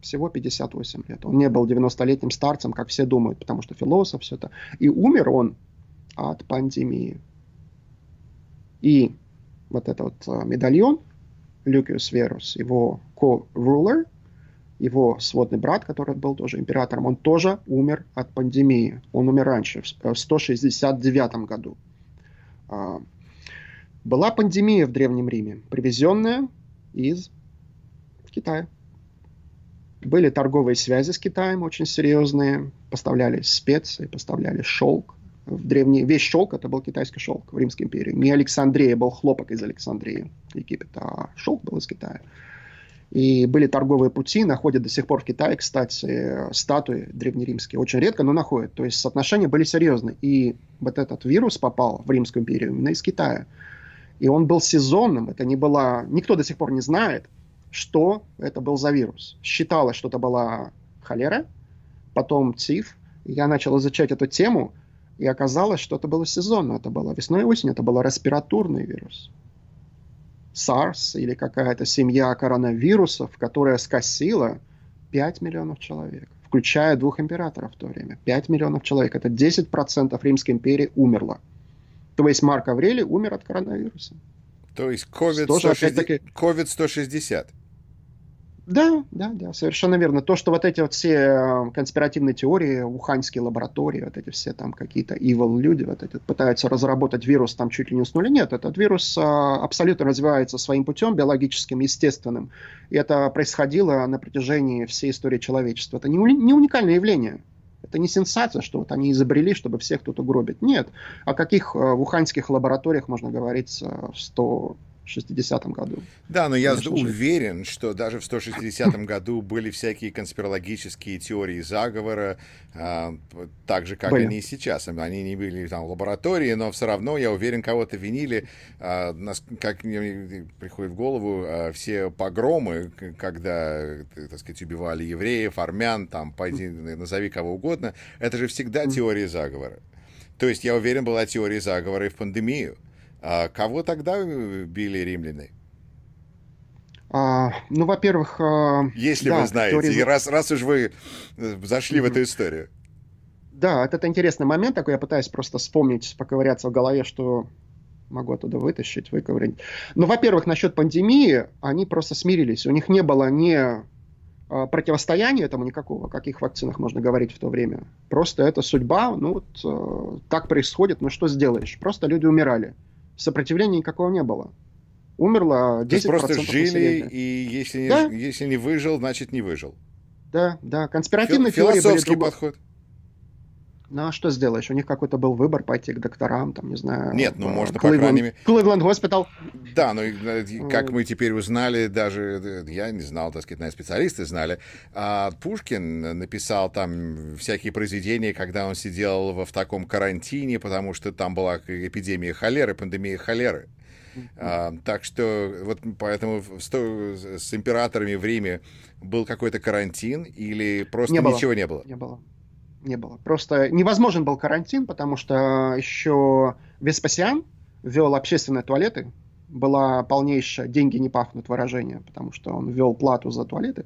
Всего 58 лет. Он не был 90-летним старцем, как все думают, потому что философ, все это. И умер он от пандемии. И вот этот а, медальон, Люкиус Верус, его co-ruler, его сводный брат, который был тоже императором, он тоже умер от пандемии. Он умер раньше, в 169 году. Была пандемия в Древнем Риме, привезенная из Китая. Были торговые связи с Китаем очень серьезные, поставляли специи, поставляли шелк. В древний... Весь шелк это был китайский шелк в Римской империи. Не Александрия был хлопок из Александрии, Египет, а шелк был из Китая. И были торговые пути, находят до сих пор в Китае, кстати, статуи древнеримские. Очень редко, но находят. То есть соотношения были серьезны. И вот этот вирус попал в Римскую империю именно из Китая. И он был сезонным. Это не было... Никто до сих пор не знает, что это был за вирус. Считалось, что это была холера, потом ТИФ. Я начал изучать эту тему, и оказалось, что это было сезонно. Это было весной и осенью, это был респираторный вирус. SARS или какая-то семья коронавирусов, которая скосила 5 миллионов человек, включая двух императоров в то время. 5 миллионов человек. Это 10% Римской империи умерло. То есть Марк Аврелий умер от коронавируса. То есть COVID-160. COVID-160. Да, да, да, совершенно верно. То, что вот эти вот все э, конспиративные теории, уханьские лаборатории, вот эти все там какие-то evil люди вот эти пытаются разработать вирус там чуть ли не с нуля. Нет, этот вирус а, абсолютно развивается своим путем, биологическим, естественным. И это происходило на протяжении всей истории человечества. Это не, не уникальное явление. Это не сенсация, что вот они изобрели, чтобы всех тут угробить. Нет. О каких э, в уханьских лабораториях можно говорить в 100 60-м году. Да, но я уверен, же. что даже в 160-м году были всякие конспирологические теории заговора, а, так же, как были. они и сейчас. Они не были там в лаборатории, но все равно, я уверен, кого-то винили. Нас, как мне приходит в голову, а, все погромы, когда, так сказать, убивали евреев, армян, там, пойди, назови кого угодно, это же всегда теория заговора. То есть, я уверен, была теория заговора и в пандемию. А кого тогда э, били римляне? А, ну, во-первых... А, Если да, вы знаете, теория... и раз, раз уж вы э, зашли mm-hmm. в эту историю. Да, это, это интересный момент такой, я пытаюсь просто вспомнить, поковыряться в голове, что могу оттуда вытащить, выковырять. Ну, во-первых, насчет пандемии, они просто смирились. У них не было ни а, противостояния этому никакого, о каких вакцинах можно говорить в то время. Просто это судьба, ну вот э, так происходит, ну что сделаешь? Просто люди умирали сопротивления никакого не было. Умерло 10% То есть просто жили, населения. и если, да? не, если не выжил, значит не выжил. Да, да. Конспиративные Фил- теории Философский были... подход. Ну, а что сделаешь? У них какой-то был выбор пойти к докторам, там, не знаю. Нет, ну, можно, Кливленд, по крайней мере... Кливленд Госпитал. Да, но э, как мы теперь узнали, даже э, я не знал, так сказать, специалисты знали, а Пушкин написал там всякие произведения, когда он сидел в, в таком карантине, потому что там была эпидемия холеры, пандемия холеры. А, так что вот поэтому сто, с императорами в Риме был какой-то карантин или просто не ничего было. не было? Не было не было. Просто невозможен был карантин, потому что еще Веспасиан ввел общественные туалеты. Была полнейшая «деньги не пахнут» выражение, потому что он ввел плату за туалеты.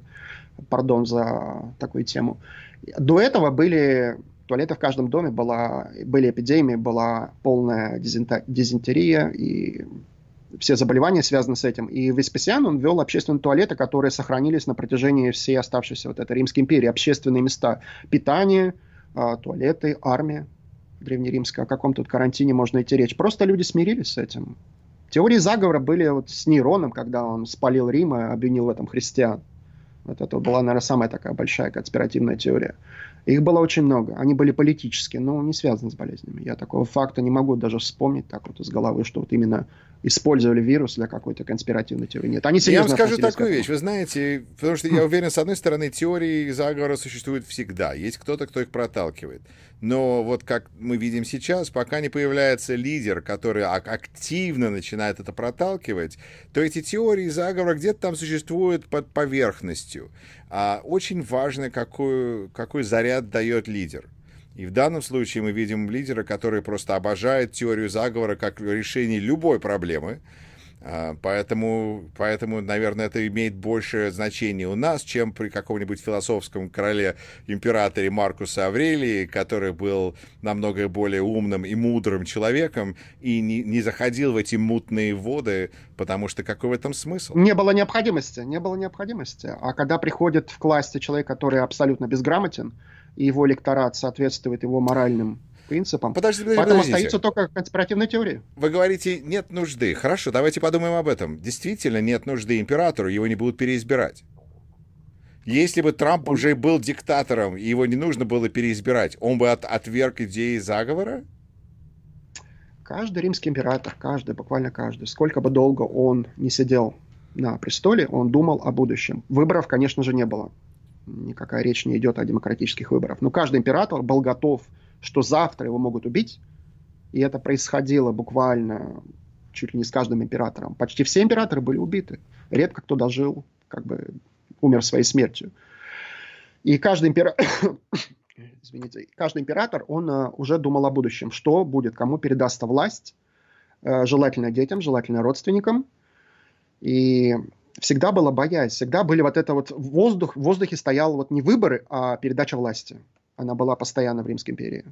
Пардон за такую тему. До этого были туалеты в каждом доме, была, были эпидемии, была полная дизентерия и все заболевания связаны с этим. И Веспасиан, он ввел общественные туалеты, которые сохранились на протяжении всей оставшейся вот этой Римской империи. Общественные места питания, а, туалеты, армия древнеримская. О каком тут карантине можно идти речь? Просто люди смирились с этим. Теории заговора были вот с Нейроном, когда он спалил Рим и обвинил в этом христиан. Вот это была, наверное, самая такая большая конспиративная теория. Их было очень много. Они были политические, но не связаны с болезнями. Я такого факта не могу даже вспомнить так вот из головы, что вот именно использовали вирус для какой-то конспиративной теории. Нет, они серьезно Я вам скажу такую вещь. Вы знаете, потому что я уверен, с одной стороны, теории заговора существуют всегда. Есть кто-то, кто их проталкивает. Но вот как мы видим сейчас, пока не появляется лидер, который активно начинает это проталкивать, то эти теории заговора где-то там существуют под поверхностью. А очень важно, какой, какой заряд дает лидер. И в данном случае мы видим лидера, который просто обожает теорию заговора как решение любой проблемы. А, поэтому, поэтому, наверное, это имеет большее значение у нас, чем при каком-нибудь философском короле императоре Маркусе Аврелии, который был намного более умным и мудрым человеком и не, не заходил в эти мутные воды, потому что какой в этом смысл? Не было необходимости, не было необходимости. А когда приходит в власти человек, который абсолютно безграмотен, и его электорат соответствует его моральным принципам. Подождите, подождите, Поэтому подождите. остаются только конспиративные теории. Вы говорите, нет нужды. Хорошо, давайте подумаем об этом. Действительно, нет нужды императору, его не будут переизбирать. Если бы Трамп уже был диктатором, и его не нужно было переизбирать, он бы от, отверг идеи заговора? Каждый римский император, каждый, буквально каждый, сколько бы долго он не сидел на престоле, он думал о будущем. Выборов, конечно же, не было никакая речь не идет о демократических выборах. Но каждый император был готов, что завтра его могут убить, и это происходило буквально чуть ли не с каждым императором. Почти все императоры были убиты. Редко кто дожил, как бы умер своей смертью. И каждый император, извините, каждый император, он uh, уже думал о будущем, что будет, кому передастся власть, uh, желательно детям, желательно родственникам. И всегда была боязнь, всегда были вот это вот воздух, в воздухе стоял вот не выборы, а передача власти. Она была постоянно в Римской империи.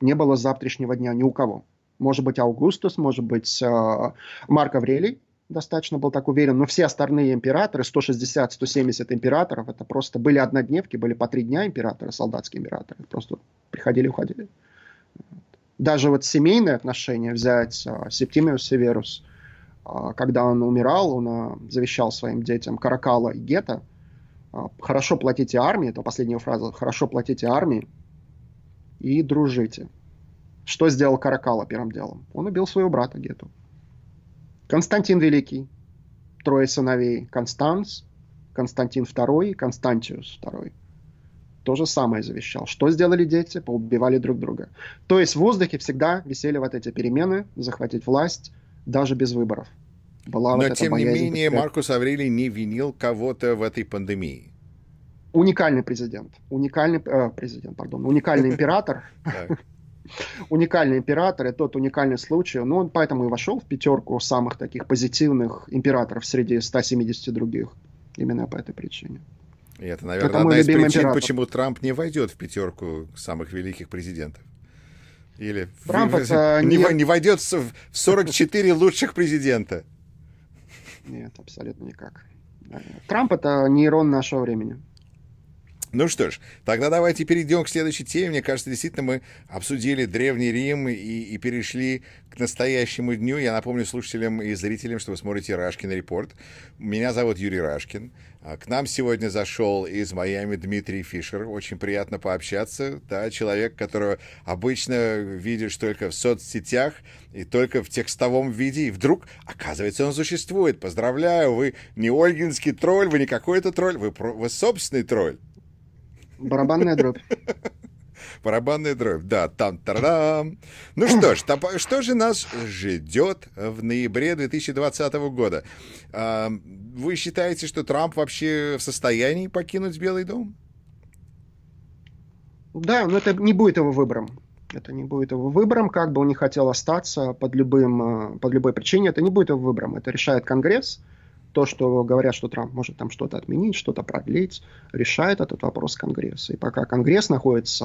Не было завтрашнего дня ни у кого. Может быть, Аугустус, может быть, э, Марк Аврелий достаточно был так уверен, но все остальные императоры, 160-170 императоров, это просто были однодневки, были по три дня императоры, солдатские императоры, просто приходили уходили. Даже вот семейные отношения взять, э, Септимиус Северус – когда он умирал, он а, завещал своим детям Каракала и Гета, а, хорошо платите армии, это последняя фраза, хорошо платите армии и дружите. Что сделал Каракала первым делом? Он убил своего брата Гету. Константин Великий, трое сыновей, Констанс, Константин II и Константиус II. То же самое завещал. Что сделали дети? Поубивали друг друга. То есть в воздухе всегда висели вот эти перемены, захватить власть, даже без выборов. Была Но, вот тем не менее, Маркус Аврелий не винил кого-то в этой пандемии. Уникальный президент. Уникальный э, президент, пардон. Уникальный император. Уникальный император, и тот уникальный случай. Ну, он поэтому и вошел в пятерку самых таких позитивных императоров среди 170 других. Именно по этой причине. И это, наверное, это одна из причин, император. почему Трамп не войдет в пятерку самых великих президентов. Или Трамп в, это не, не... не войдет в 44 лучших президента. Нет, абсолютно никак. Трамп это нейрон нашего времени. Ну что ж, тогда давайте перейдем к следующей теме. Мне кажется, действительно мы обсудили Древний Рим и, и перешли к настоящему дню. Я напомню слушателям и зрителям, что вы смотрите Рашкин Репорт. Меня зовут Юрий Рашкин. А, к нам сегодня зашел из Майами Дмитрий Фишер. Очень приятно пообщаться. Да, человек, которого обычно видишь только в соцсетях и только в текстовом виде. И вдруг, оказывается, он существует. Поздравляю, вы не ольгинский тролль, вы не какой-то тролль, вы, вы собственный тролль. Барабанная дробь. Барабанная дробь, да, там тарам. Ну что ж, что же нас ждет в ноябре 2020 года? А, вы считаете, что Трамп вообще в состоянии покинуть Белый дом? Да, но это не будет его выбором. Это не будет его выбором, как бы он ни хотел остаться под, любым, под любой причиной, это не будет его выбором. Это решает Конгресс то, что говорят, что Трамп может там что-то отменить, что-то продлить, решает этот вопрос Конгресс. И пока Конгресс находится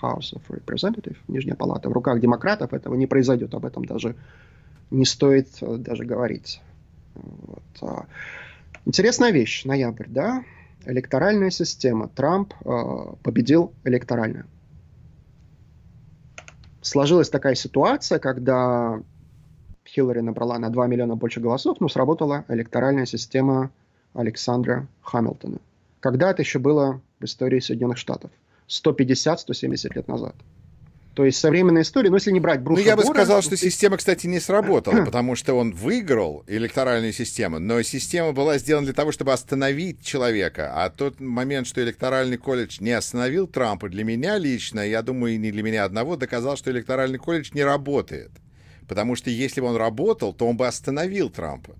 House of Representatives, Нижняя палата, в руках демократов, этого не произойдет. Об этом даже не стоит э, даже говорить. Вот. А, интересная вещь, ноябрь, да? Электоральная система. Трамп э, победил электорально. Сложилась такая ситуация, когда Хиллари набрала на 2 миллиона больше голосов, но сработала электоральная система Александра Хамилтона. Когда это еще было в истории Соединенных Штатов? 150-170 лет назад. То есть современная история, ну если не брать Бруса Ну я бы Бора, сказал, что система, кстати, не сработала, потому что он выиграл электоральную систему, но система была сделана для того, чтобы остановить человека. А тот момент, что электоральный колледж не остановил Трампа, для меня лично, я думаю, и не для меня одного, доказал, что электоральный колледж не работает. Потому что если бы он работал, то он бы остановил Трампа.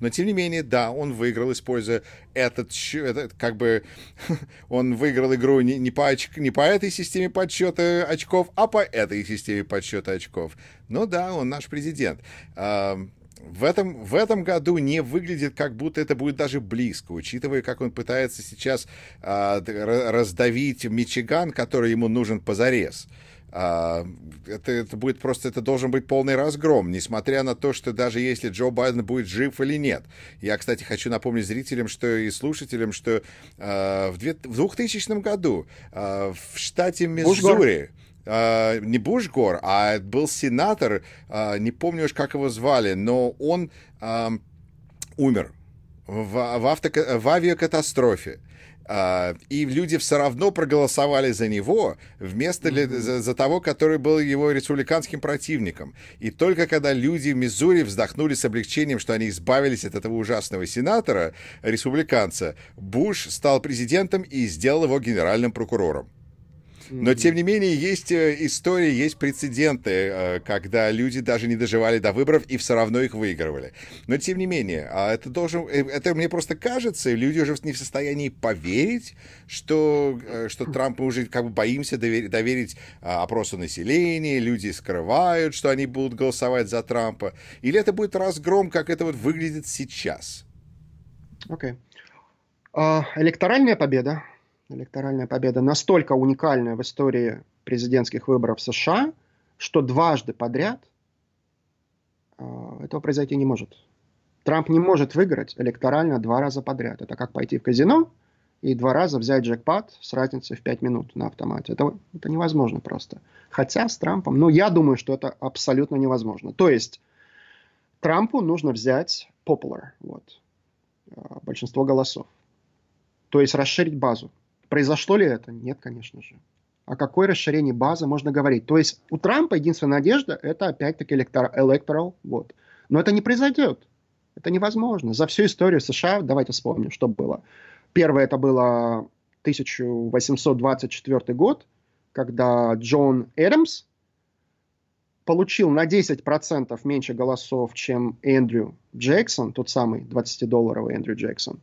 Но тем не менее, да, он выиграл, используя этот, этот как бы, он выиграл игру не, не, по оч- не по этой системе подсчета очков, а по этой системе подсчета очков. Ну да, он наш президент. В этом, в этом году не выглядит, как будто это будет даже близко, учитывая, как он пытается сейчас а, раздавить Мичиган, который ему нужен позарез. А, это, это будет просто, это должен быть полный разгром, несмотря на то, что даже если Джо Байден будет жив или нет. Я, кстати, хочу напомнить зрителям что и слушателям, что а, в, две- в 2000 году а, в штате Бушгор. Миссури а, не Бушгор, а был сенатор, а, не помню уж, как его звали, но он а, умер в, в, автока- в авиакатастрофе. А, и люди все равно проголосовали за него вместо ли- за, за того, который был его республиканским противником. И только когда люди в Миссури вздохнули с облегчением, что они избавились от этого ужасного сенатора, республиканца, Буш стал президентом и сделал его генеральным прокурором. Но, тем не менее, есть э, истории, есть прецеденты, э, когда люди даже не доживали до выборов и все равно их выигрывали. Но, тем не менее, а это должен... э, Это мне просто кажется, люди уже не в состоянии поверить, что, что Трамп, мы уже как бы боимся довер- доверить а, опросу населения, люди скрывают, что они будут голосовать за Трампа. Или это будет разгром, как это вот выглядит сейчас? Окей. А, электоральная победа. Электоральная победа настолько уникальная в истории президентских выборов США, что дважды подряд а, этого произойти не может. Трамп не может выиграть электорально два раза подряд. Это как пойти в казино и два раза взять джекпот с разницей в 5 минут на автомате. Это, это невозможно просто. Хотя с Трампом, ну, я думаю, что это абсолютно невозможно. То есть Трампу нужно взять popular, вот, а, большинство голосов. То есть расширить базу. Произошло ли это? Нет, конечно же. О какой расширении базы можно говорить? То есть у Трампа единственная надежда это опять-таки электор- electoral вот. Но это не произойдет. Это невозможно. За всю историю США, давайте вспомним, что было. Первое это было 1824 год, когда Джон Эдамс получил на 10% меньше голосов, чем Эндрю Джексон, тот самый 20-долларовый Эндрю Джексон,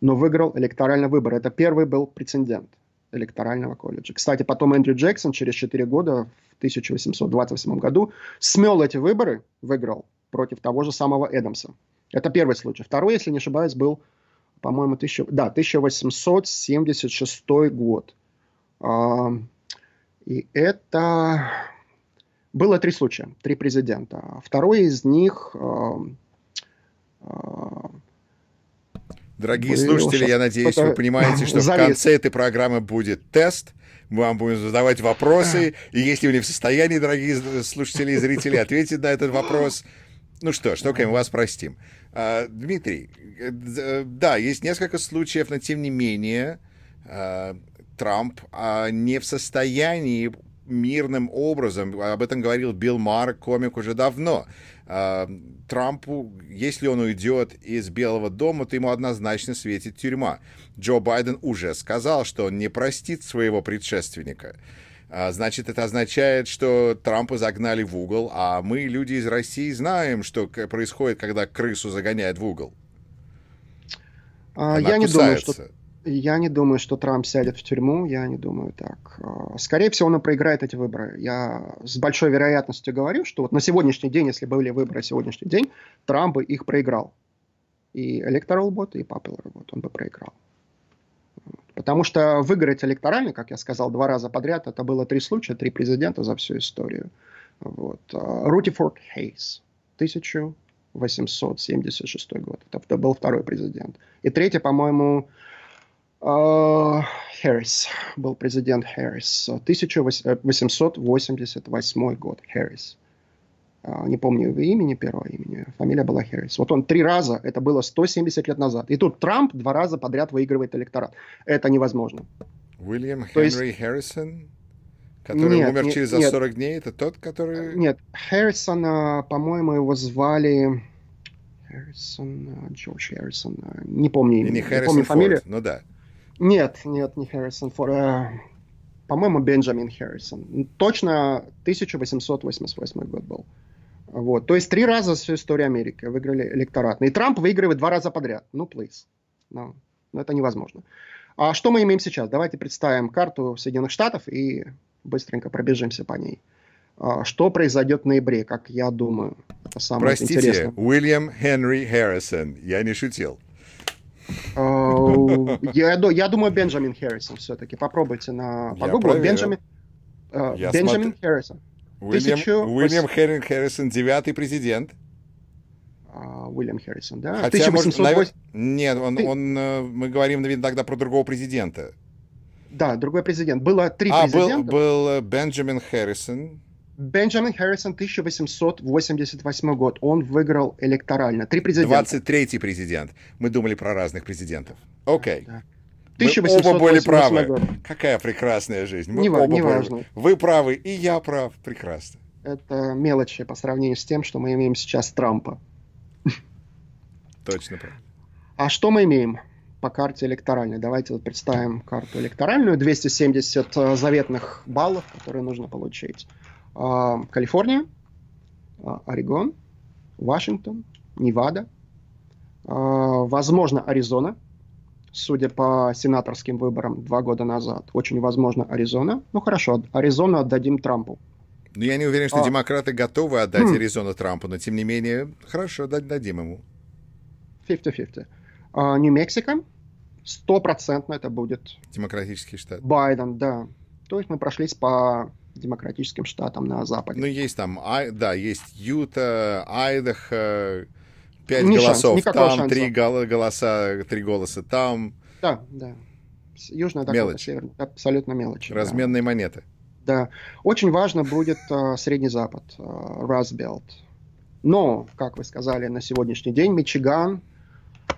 но выиграл электоральный выбор. Это первый был прецедент электорального колледжа. Кстати, потом Эндрю Джексон через 4 года, в 1828 году, смел эти выборы, выиграл против того же самого Эдамса. Это первый случай. Второй, если не ошибаюсь, был, по-моему, 1000, да, 1876 год. А, И это было три случая, три президента. Второй из них а, а, Дорогие Вы слушатели, я надеюсь, вы понимаете, что в завис. конце этой программы будет тест. Мы вам будем задавать вопросы. И если вы не в состоянии, дорогие слушатели и зрители, ответить на этот вопрос, ну что ж, только мы вас простим. А, Дмитрий, э, д- да, есть несколько случаев, но тем не менее а, Трамп а, не в состоянии мирным образом, об этом говорил Билл Марр, комик, уже давно. А, Трампу, если он уйдет из Белого дома, то ему однозначно светит тюрьма. Джо Байден уже сказал, что он не простит своего предшественника. А, Значит, это означает, что Трампа загнали в угол, а мы, люди из России, знаем, что происходит, когда крысу загоняют в угол. а, Она я не думаю, что кусается. Я не думаю, что Трамп сядет в тюрьму, я не думаю так. А, Скорее всего, он проиграет эти выборы. Я с большой вероятностью говорю, что вот на сегодняшний день, если были выборы сегодняшний день, Трамп бы их проиграл. И electoral бот, и popular бот он бы проиграл. Потому что выиграть электорально, как я сказал, два раза подряд, это было три случая, три президента за всю историю. Вот. А, Рутифорд Хейс, 1876 год. Это был второй президент. И третий, по-моему, а, Харрис, был президент Харрис, 1888 год, Харрис. А, Не помню его имени, первого имени, фамилия была Харрис. Вот он три раза, это было 170 лет назад. И тут Трамп два раза подряд выигрывает электорат. Это невозможно. Уильям есть- Хенри Харрисон? Который нет, умер нет, через нет. 40 дней, это тот, который... Нет, Харрисона, по-моему, его звали... Харрисон, Джордж Харрисон, не помню имя. Не Харрисон помню Форд, фамилию. ну да. Нет, нет, не Харрисон Форд. А, по-моему, Бенджамин Харрисон. Точно 1888 год был. Вот. То есть три раза всю историю Америки выиграли электорат. И Трамп выигрывает два раза подряд. Ну, please. No. Но это невозможно. А что мы имеем сейчас? Давайте представим карту Соединенных Штатов и быстренько пробежимся по ней. А, что произойдет в ноябре, как я думаю? Это самое Простите, интересное. Уильям Хенри Харрисон. Я не шутил. Uh, я, я думаю, Бенджамин Харрисон все-таки. Попробуйте на погуглить. Бенджамин, uh, Бенджамин Харрисон. Уильям, Тысячу... Уильям Херрин Харрисон, девятый президент. Uh, Уильям Харрисон, да? Хотя, 1808... может, Нет, он, Ты... он, э, мы говорим, наверное, тогда про другого президента. Да, другой президент. Было три а, президента. был, был э, Бенджамин Харрисон. Бенджамин Харрисон, 1888 год. Он выиграл электорально. Три президента. 23-й президент. Мы думали про разных президентов. Окей. Okay. Да. Мы оба были правы. Год. Какая прекрасная жизнь. Мы не, оба не важно. Вы правы, и я прав. Прекрасно. Это мелочи по сравнению с тем, что мы имеем сейчас Трампа. Точно правда. А что мы имеем по карте электоральной? Давайте вот представим карту электоральную. 270 э, заветных баллов, которые нужно получить. А, Калифорния, а, Орегон, Вашингтон, Невада, а, возможно, Аризона, судя по сенаторским выборам два года назад. Очень возможно, Аризона. Ну хорошо, Аризону отдадим Трампу. Но я не уверен, что а... демократы готовы отдать хм. Аризону Трампу, но тем не менее, хорошо, дадим ему. 50-50. Нью-Мексико, стопроцентно это будет... Демократический штат. Байден, да. То есть мы прошлись по демократическим штатам на Западе. Ну, есть там, да, есть Юта, Айдахо, пять голосов шанс, там, шанса. три голоса, три голоса там. Да, да. Южная Дакота, мелочь. Северная, абсолютно мелочь. Разменные да. монеты. Да. Очень важно будет uh, Средний Запад, uh, Разбелт. Но, как вы сказали, на сегодняшний день Мичиган,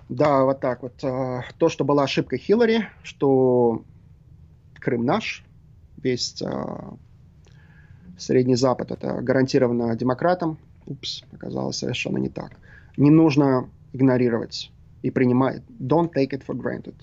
да, вот так вот. Uh, то, что была ошибкой Хиллари, что Крым наш, весь uh, Средний Запад это гарантированно демократам. Упс, оказалось совершенно не так. Не нужно игнорировать и принимать. Don't take it for granted.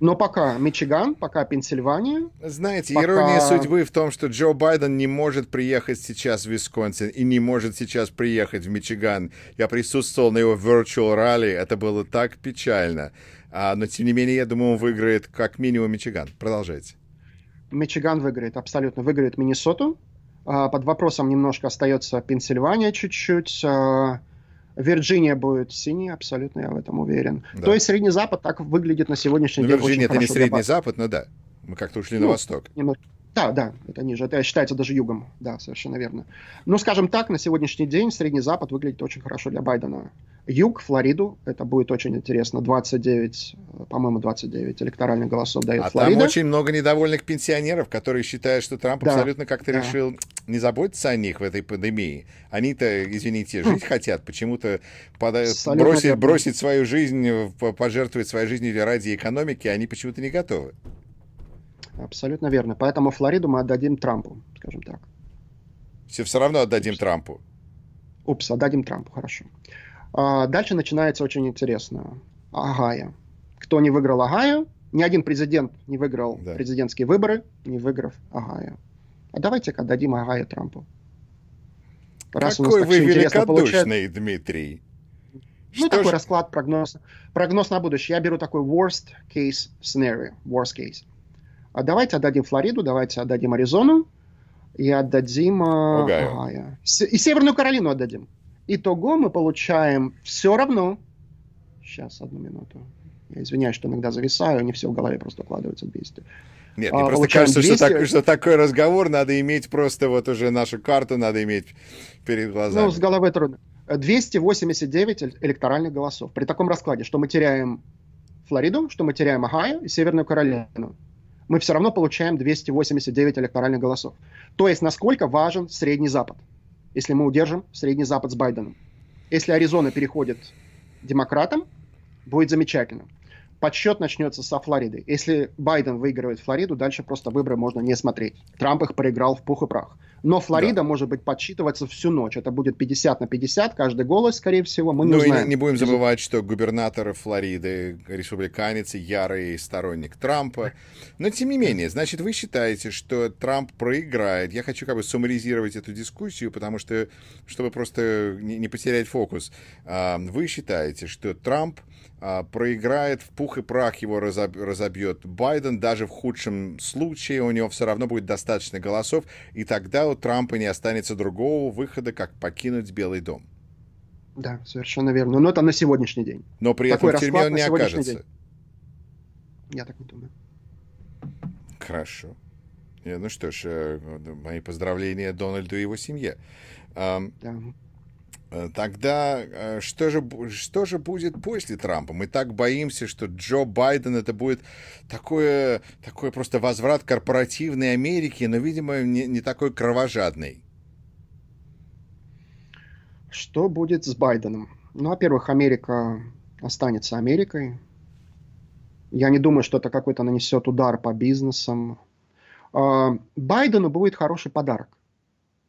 Но пока Мичиган, пока Пенсильвания. Знаете, пока... ирония судьбы в том, что Джо Байден не может приехать сейчас в Висконсин и не может сейчас приехать в Мичиган. Я присутствовал на его virtual ралли, это было так печально. А, но тем не менее, я думаю, он выиграет как минимум Мичиган. Продолжайте. Мичиган выиграет, абсолютно выиграет Миннесоту. А, под вопросом немножко остается Пенсильвания чуть-чуть. А, Вирджиния будет синий, абсолютно я в этом уверен. Да. То есть Средний Запад так выглядит на сегодняшний ну, день. Вирджиния это не Средний Запад, но да. Мы как-то ушли ну, на восток. Немножко. Да, да, это ниже. Это считается даже югом. Да, совершенно верно. Но, скажем так, на сегодняшний день Средний Запад выглядит очень хорошо для Байдена. Юг, Флориду, это будет очень интересно. 29, по-моему, 29 электоральных голосов дает а Флорида. там очень много недовольных пенсионеров, которые считают, что Трамп да, абсолютно как-то да. решил не заботиться о них в этой пандемии. Они-то, извините, жить хм. хотят, почему-то бросить, бросить свою жизнь, пожертвовать своей жизнью ради экономики, они почему-то не готовы. Абсолютно верно. Поэтому Флориду мы отдадим Трампу, скажем так. Все, все равно отдадим Упс. Трампу. Упс, отдадим Трампу, хорошо. А, дальше начинается очень интересно. Агая. Кто не выиграл Агая? Ни один президент не выиграл да. президентские выборы, не выиграв Агая. А давайте-ка отдадим Агая Трампу. Раз Какой вы великодушный, Дмитрий. Ну, Что такой ж... расклад, прогноз. Прогноз на будущее. Я беру такой worst case scenario. Worst case. А давайте отдадим Флориду, давайте отдадим Аризону и отдадим э, Огайо. И Северную Каролину отдадим. Итого мы получаем все равно. Сейчас, одну минуту. Я извиняюсь, что иногда зависаю, не все в голове просто укладывается 200. Нет, мне а, просто кажется, 200... что, так, что такой разговор надо иметь просто вот уже нашу карту надо иметь перед глазами. Ну, с головой трудно. 289 электоральных голосов. При таком раскладе, что мы теряем Флориду, что мы теряем Ohio и Северную Каролину мы все равно получаем 289 электоральных голосов. То есть, насколько важен Средний Запад, если мы удержим Средний Запад с Байденом. Если Аризона переходит демократам, будет замечательно. Подсчет начнется со Флориды. Если Байден выигрывает Флориду, дальше просто выборы можно не смотреть. Трамп их проиграл в пух и прах. Но Флорида да. может быть подсчитываться всю ночь. Это будет 50 на 50, каждый голос, скорее всего, мы не ну, узнаем. И не будем забывать, что губернатор Флориды, республиканец, ярый сторонник Трампа. Но тем не менее, значит, вы считаете, что Трамп проиграет. Я хочу как бы суммаризировать эту дискуссию, потому что, чтобы просто не, не потерять фокус. А, вы считаете, что Трамп проиграет в пух и прах, его разобьет Байден, даже в худшем случае у него все равно будет достаточно голосов, и тогда у Трампа не останется другого выхода, как покинуть Белый дом. Да, совершенно верно. Но это на сегодняшний день. Но при Такой этом в тюрьме он не окажется. День. Я так не думаю. Хорошо. Ну что ж, э, мои поздравления Дональду и его семье. Да. Э, тогда э, что же, что же будет после Трампа? Мы так боимся, что Джо Байден это будет такое, такой просто возврат корпоративной Америки, но, видимо, не, не такой кровожадный. Что будет с Байденом? Ну, во-первых, Америка останется Америкой. Я не думаю, что это какой-то нанесет удар по бизнесам. А, Байдену будет хороший подарок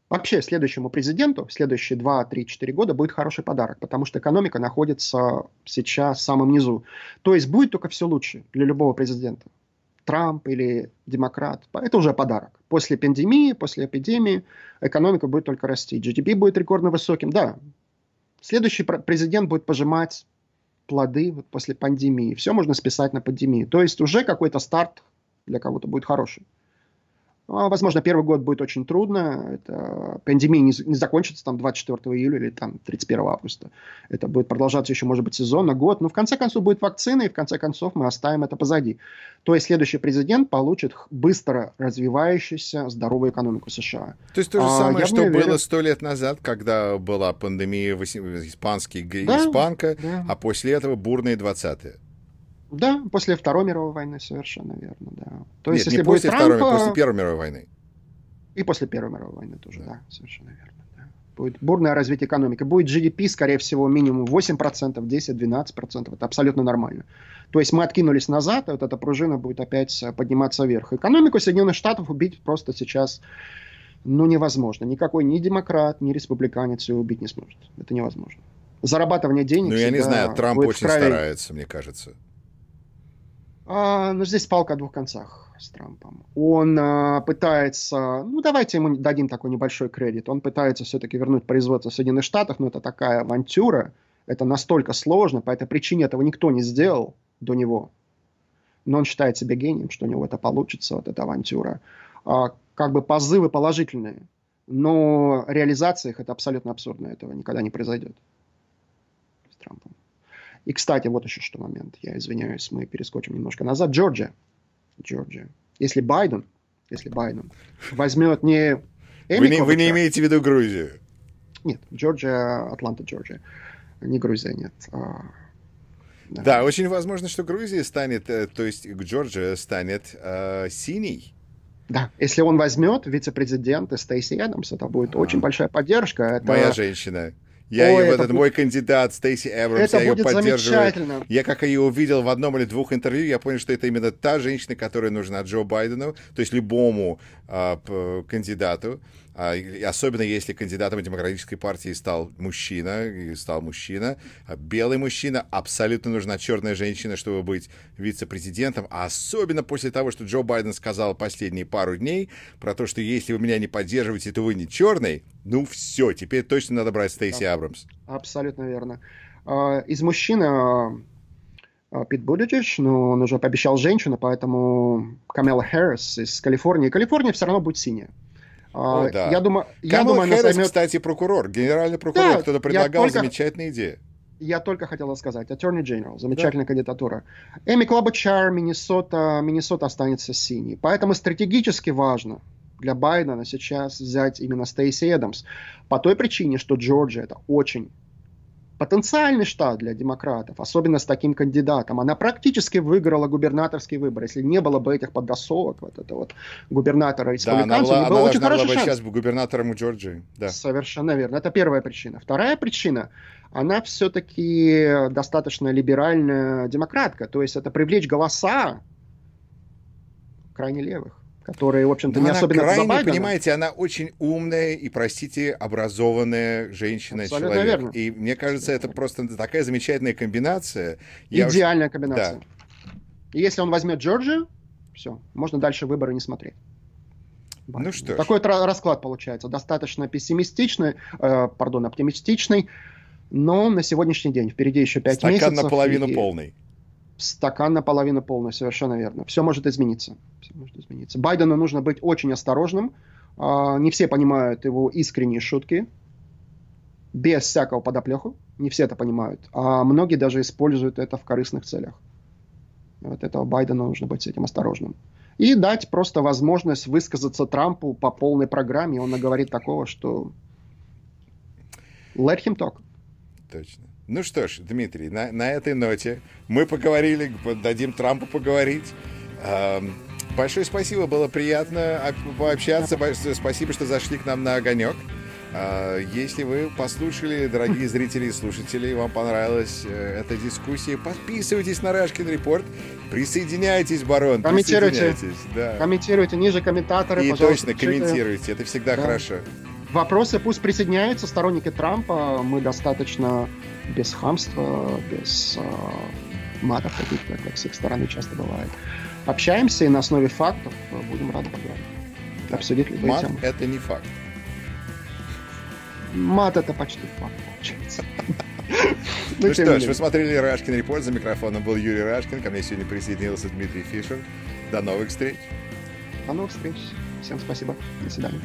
вообще следующему президенту следующие 2, 3, 4 года будет хороший подарок, потому что экономика находится сейчас в самом низу. То есть будет только все лучше для любого президента. Трамп или демократ, это уже подарок. После пандемии, после эпидемии экономика будет только расти. GDP будет рекордно высоким. Да, следующий президент будет пожимать плоды вот после пандемии. Все можно списать на пандемию. То есть уже какой-то старт для кого-то будет хороший. А, возможно, первый год будет очень трудно. Это, пандемия не, не закончится там 24 июля или там 31 августа. Это будет продолжаться еще, может быть, сезон, год. Но в конце концов будет вакцина, и в конце концов мы оставим это позади. То есть следующий президент получит быстро развивающуюся здоровую экономику США. То есть то же а, самое, а, что было сто лет назад, когда была пандемия испанский да, испанка, да. а после этого бурные 20-е. Да, после Второй мировой войны, совершенно верно, да. То Нет, есть, если не после Трампа... Второй, после Первой мировой войны. И после Первой мировой войны тоже, да, да совершенно верно. Да. Будет бурное развитие экономики. Будет GDP, скорее всего, минимум 8%, 10-12%. Это абсолютно нормально. То есть мы откинулись назад, и вот эта пружина будет опять подниматься вверх. Экономику Соединенных Штатов убить просто сейчас ну, невозможно. Никакой ни демократ, ни республиканец ее убить не сможет. Это невозможно. Зарабатывание денег... Ну, я не знаю, Трамп очень крови... старается, мне кажется. А, но здесь палка о двух концах с Трампом. Он а, пытается, ну давайте ему дадим такой небольшой кредит, он пытается все-таки вернуть производство в Соединенных Штатах, но это такая авантюра, это настолько сложно, по этой причине этого никто не сделал до него. Но он считает себя гением, что у него это получится, вот эта авантюра. А, как бы позывы положительные, но реализация их это абсолютно абсурдно, этого никогда не произойдет с Трампом. И, кстати, вот еще что момент. Я извиняюсь, мы перескочим немножко назад. Джорджия. Джорджия. Если Байден, если Байден возьмет не... Вы не, вы не имеете в виду Грузию? Нет, Джорджия, Атланта, Джорджия. Не Грузия, нет. А, да. да, очень возможно, что Грузия станет, э, то есть Джорджия станет э, синей. Да, если он возьмет вице-президента Стейси Эдамс, это будет а. очень большая поддержка. Это... Моя женщина. Я Ой, ее, это, этот мой кандидат Стейси Эврамс, я ее поддерживаю. Я как ее увидел в одном или двух интервью, я понял, что это именно та женщина, которая нужна Джо Байдену, то есть любому э, кандидату. А, особенно если кандидатом демократической партии стал мужчина, и стал мужчина, а белый мужчина, абсолютно нужна черная женщина, чтобы быть вице-президентом, а особенно после того, что Джо Байден сказал последние пару дней про то, что если вы меня не поддерживаете, то вы не черный, ну все, теперь точно надо брать Стейси Абрамс. Абсолютно верно. А, из мужчин Пит Будичич, но он уже пообещал женщину, поэтому Камела Хэррис из Калифорнии. Калифорния все равно будет синяя. О, да. Я думаю, я думаю, Хэррис, займет... кстати, прокурор, генеральный прокурор, да, кто-то предлагал только... замечательные идеи. Я только хотел сказать. Attorney General, замечательная да. кандидатура. Эми Клабачар, Миннесота, Миннесота останется синей. Поэтому стратегически важно для Байдена сейчас взять именно Стейси Эдамс. По той причине, что Джорджия это очень потенциальный штат для демократов, особенно с таким кандидатом. Она практически выиграла губернаторский выбор. Если не было бы этих подтасовок, вот это вот губернатора республиканцев, да, она была, был она очень была бы шанс. сейчас губернатором у Джорджии. Да. Совершенно верно. Это первая причина. Вторая причина, она все-таки достаточно либеральная демократка. То есть это привлечь голоса крайне левых которые, в общем-то, не она особенно крайне, понимаете, она очень умная и, простите, образованная женщина, Абсолютно человек. верно. И мне кажется, это просто такая замечательная комбинация. Я Идеальная уж... комбинация. Да. И если он возьмет Джорджию, все, можно дальше выборы не смотреть. Ну что ж. Такой расклад получается. Достаточно пессимистичный, э, пардон, оптимистичный, но на сегодняшний день впереди еще 5 Стакан месяцев. Стакан наполовину и... полный стакан наполовину полный, совершенно верно. Все может измениться. Все может измениться. Байдену нужно быть очень осторожным. А, не все понимают его искренние шутки, без всякого подоплеху. Не все это понимают. А многие даже используют это в корыстных целях. Вот этого Байдену нужно быть с этим осторожным. И дать просто возможность высказаться Трампу по полной программе. Он наговорит такого, что let him talk. Точно. Ну что ж, Дмитрий, на, на этой ноте мы поговорили, дадим Трампу поговорить. Эм, большое спасибо, было приятно пообщаться. Спасибо, что зашли к нам на огонек. Э, если вы послушали, дорогие зрители и слушатели, вам понравилась э, эта дискуссия, подписывайтесь на Рашкин Репорт, присоединяйтесь, Барон, комментируйте, да. комментируйте ниже комментаторы, И точно, комментируйте, это всегда да. хорошо. Вопросы пусть присоединяются сторонники Трампа, мы достаточно без хамства, без э, матов каких-то, как с их стороны часто бывает. Общаемся и на основе фактов будем рады поговорить. Обсудить любые Мат темы. это не факт. Мат это почти факт, получается. Ну что ж, вы смотрели Рашкин Репорт. За микрофоном был Юрий Рашкин. Ко мне сегодня присоединился Дмитрий Фишер. До новых встреч. До новых встреч. Всем спасибо. До свидания.